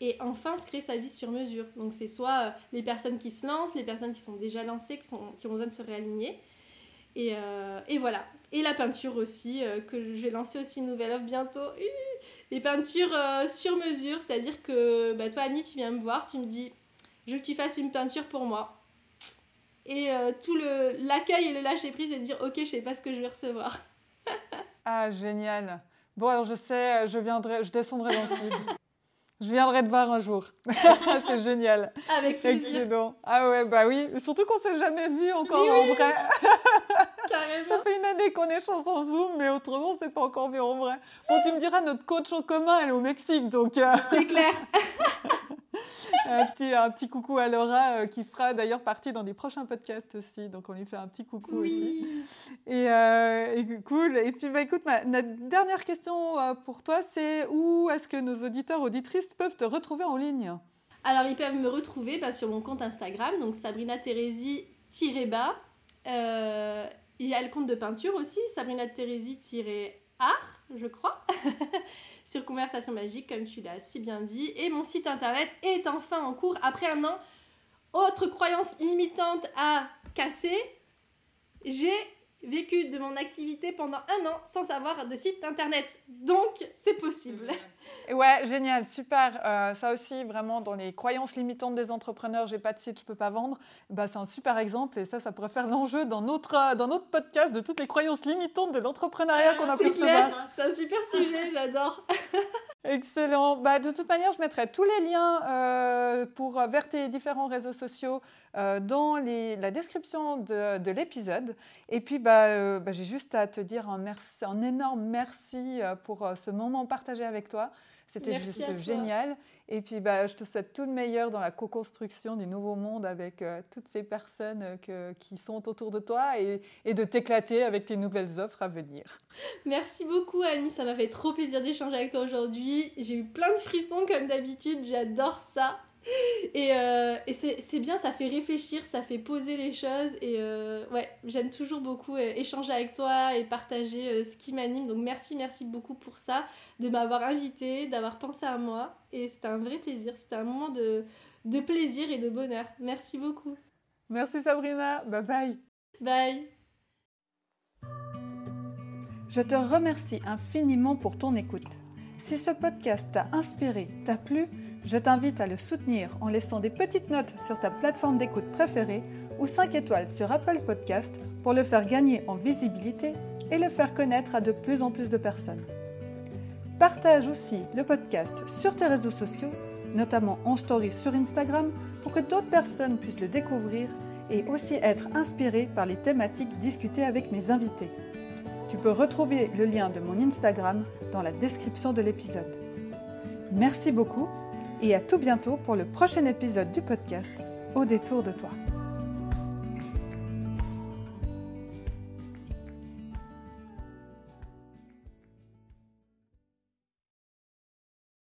et enfin se créer sa vie sur mesure. Donc c'est soit euh, les personnes qui se lancent, les personnes qui sont déjà lancées, qui, sont, qui ont besoin de se réaligner. Et, et voilà. Et la peinture aussi, que je vais lancer aussi une nouvelle offre bientôt les peintures euh, sur mesure, c'est-à-dire que bah, toi Annie, tu viens me voir, tu me dis je veux que tu fasses une peinture pour moi. Et euh, tout l'accueil et le lâcher prise et dire ok, je sais pas ce que je vais recevoir. ah génial. Bon alors je sais, je viendrai, je descendrai dans le. Je viendrai te voir un jour. c'est génial. Avec plaisir. Excellent. Ah ouais, bah oui. Surtout qu'on s'est jamais vu encore en vrai. Carrément. Ça fait une année qu'on échange en Zoom, mais autrement, on s'est pas encore vu en vrai. Bon, tu me diras, notre coach en commun, elle est au Mexique, donc... Euh, c'est clair. un, petit, un petit coucou à Laura, euh, qui fera d'ailleurs partie dans des prochains podcasts aussi. Donc, on lui fait un petit coucou aussi. Et, euh, et, cool. Et puis, bah, écoute, ma, dernière question pour toi, c'est où est-ce que nos auditeurs, auditrices peuvent te retrouver en ligne? Alors, ils peuvent me retrouver bah, sur mon compte Instagram, donc Sabrina Thérésie-bas. Il y a le compte de peinture aussi, Sabrina Thérésie-art, je crois, sur Conversation Magique, comme tu l'as si bien dit. Et mon site internet est enfin en cours après un an. Autre croyance limitante à casser, j'ai vécu de mon activité pendant un an sans avoir de site internet. Donc, c'est possible. Ouais, génial, super. Euh, ça aussi, vraiment, dans les croyances limitantes des entrepreneurs, j'ai pas de site, je peux pas vendre. Bah, c'est un super exemple et ça, ça pourrait faire l'enjeu dans notre, dans notre podcast de toutes les croyances limitantes de l'entrepreneuriat qu'on a pu clair, C'est un super sujet, j'adore. Excellent. Bah, de toute manière, je mettrai tous les liens euh, pour, euh, vers tes différents réseaux sociaux euh, dans la description de, de l'épisode. Et puis, bah, bah, j'ai juste à te dire un, un énorme merci pour ce moment partagé avec toi. C'était juste génial. Et puis, bah, je te souhaite tout le meilleur dans la co-construction du nouveau monde avec euh, toutes ces personnes euh, que, qui sont autour de toi et, et de t'éclater avec tes nouvelles offres à venir. Merci beaucoup, Annie. Ça m'a fait trop plaisir d'échanger avec toi aujourd'hui. J'ai eu plein de frissons comme d'habitude. J'adore ça. Et, euh, et c'est bien, ça fait réfléchir, ça fait poser les choses. Et euh, ouais, j'aime toujours beaucoup euh, échanger avec toi et partager ce qui m'anime. Donc merci, merci beaucoup pour ça, de m'avoir invité, d'avoir pensé à moi. Et c'était un vrai plaisir. C'était un moment de, de plaisir et de bonheur. Merci beaucoup. Merci Sabrina. Bye bye. Bye. Je te remercie infiniment pour ton écoute. Si ce podcast t'a inspiré, t'a plu, je t'invite à le soutenir en laissant des petites notes sur ta plateforme d'écoute préférée ou 5 étoiles sur Apple Podcast pour le faire gagner en visibilité et le faire connaître à de plus en plus de personnes. Partage aussi le podcast sur tes réseaux sociaux, notamment en story sur Instagram, pour que d'autres personnes puissent le découvrir et aussi être inspirées par les thématiques discutées avec mes invités. Tu peux retrouver le lien de mon Instagram dans la description de l'épisode. Merci beaucoup et à tout bientôt pour le prochain épisode du podcast Au détour de toi.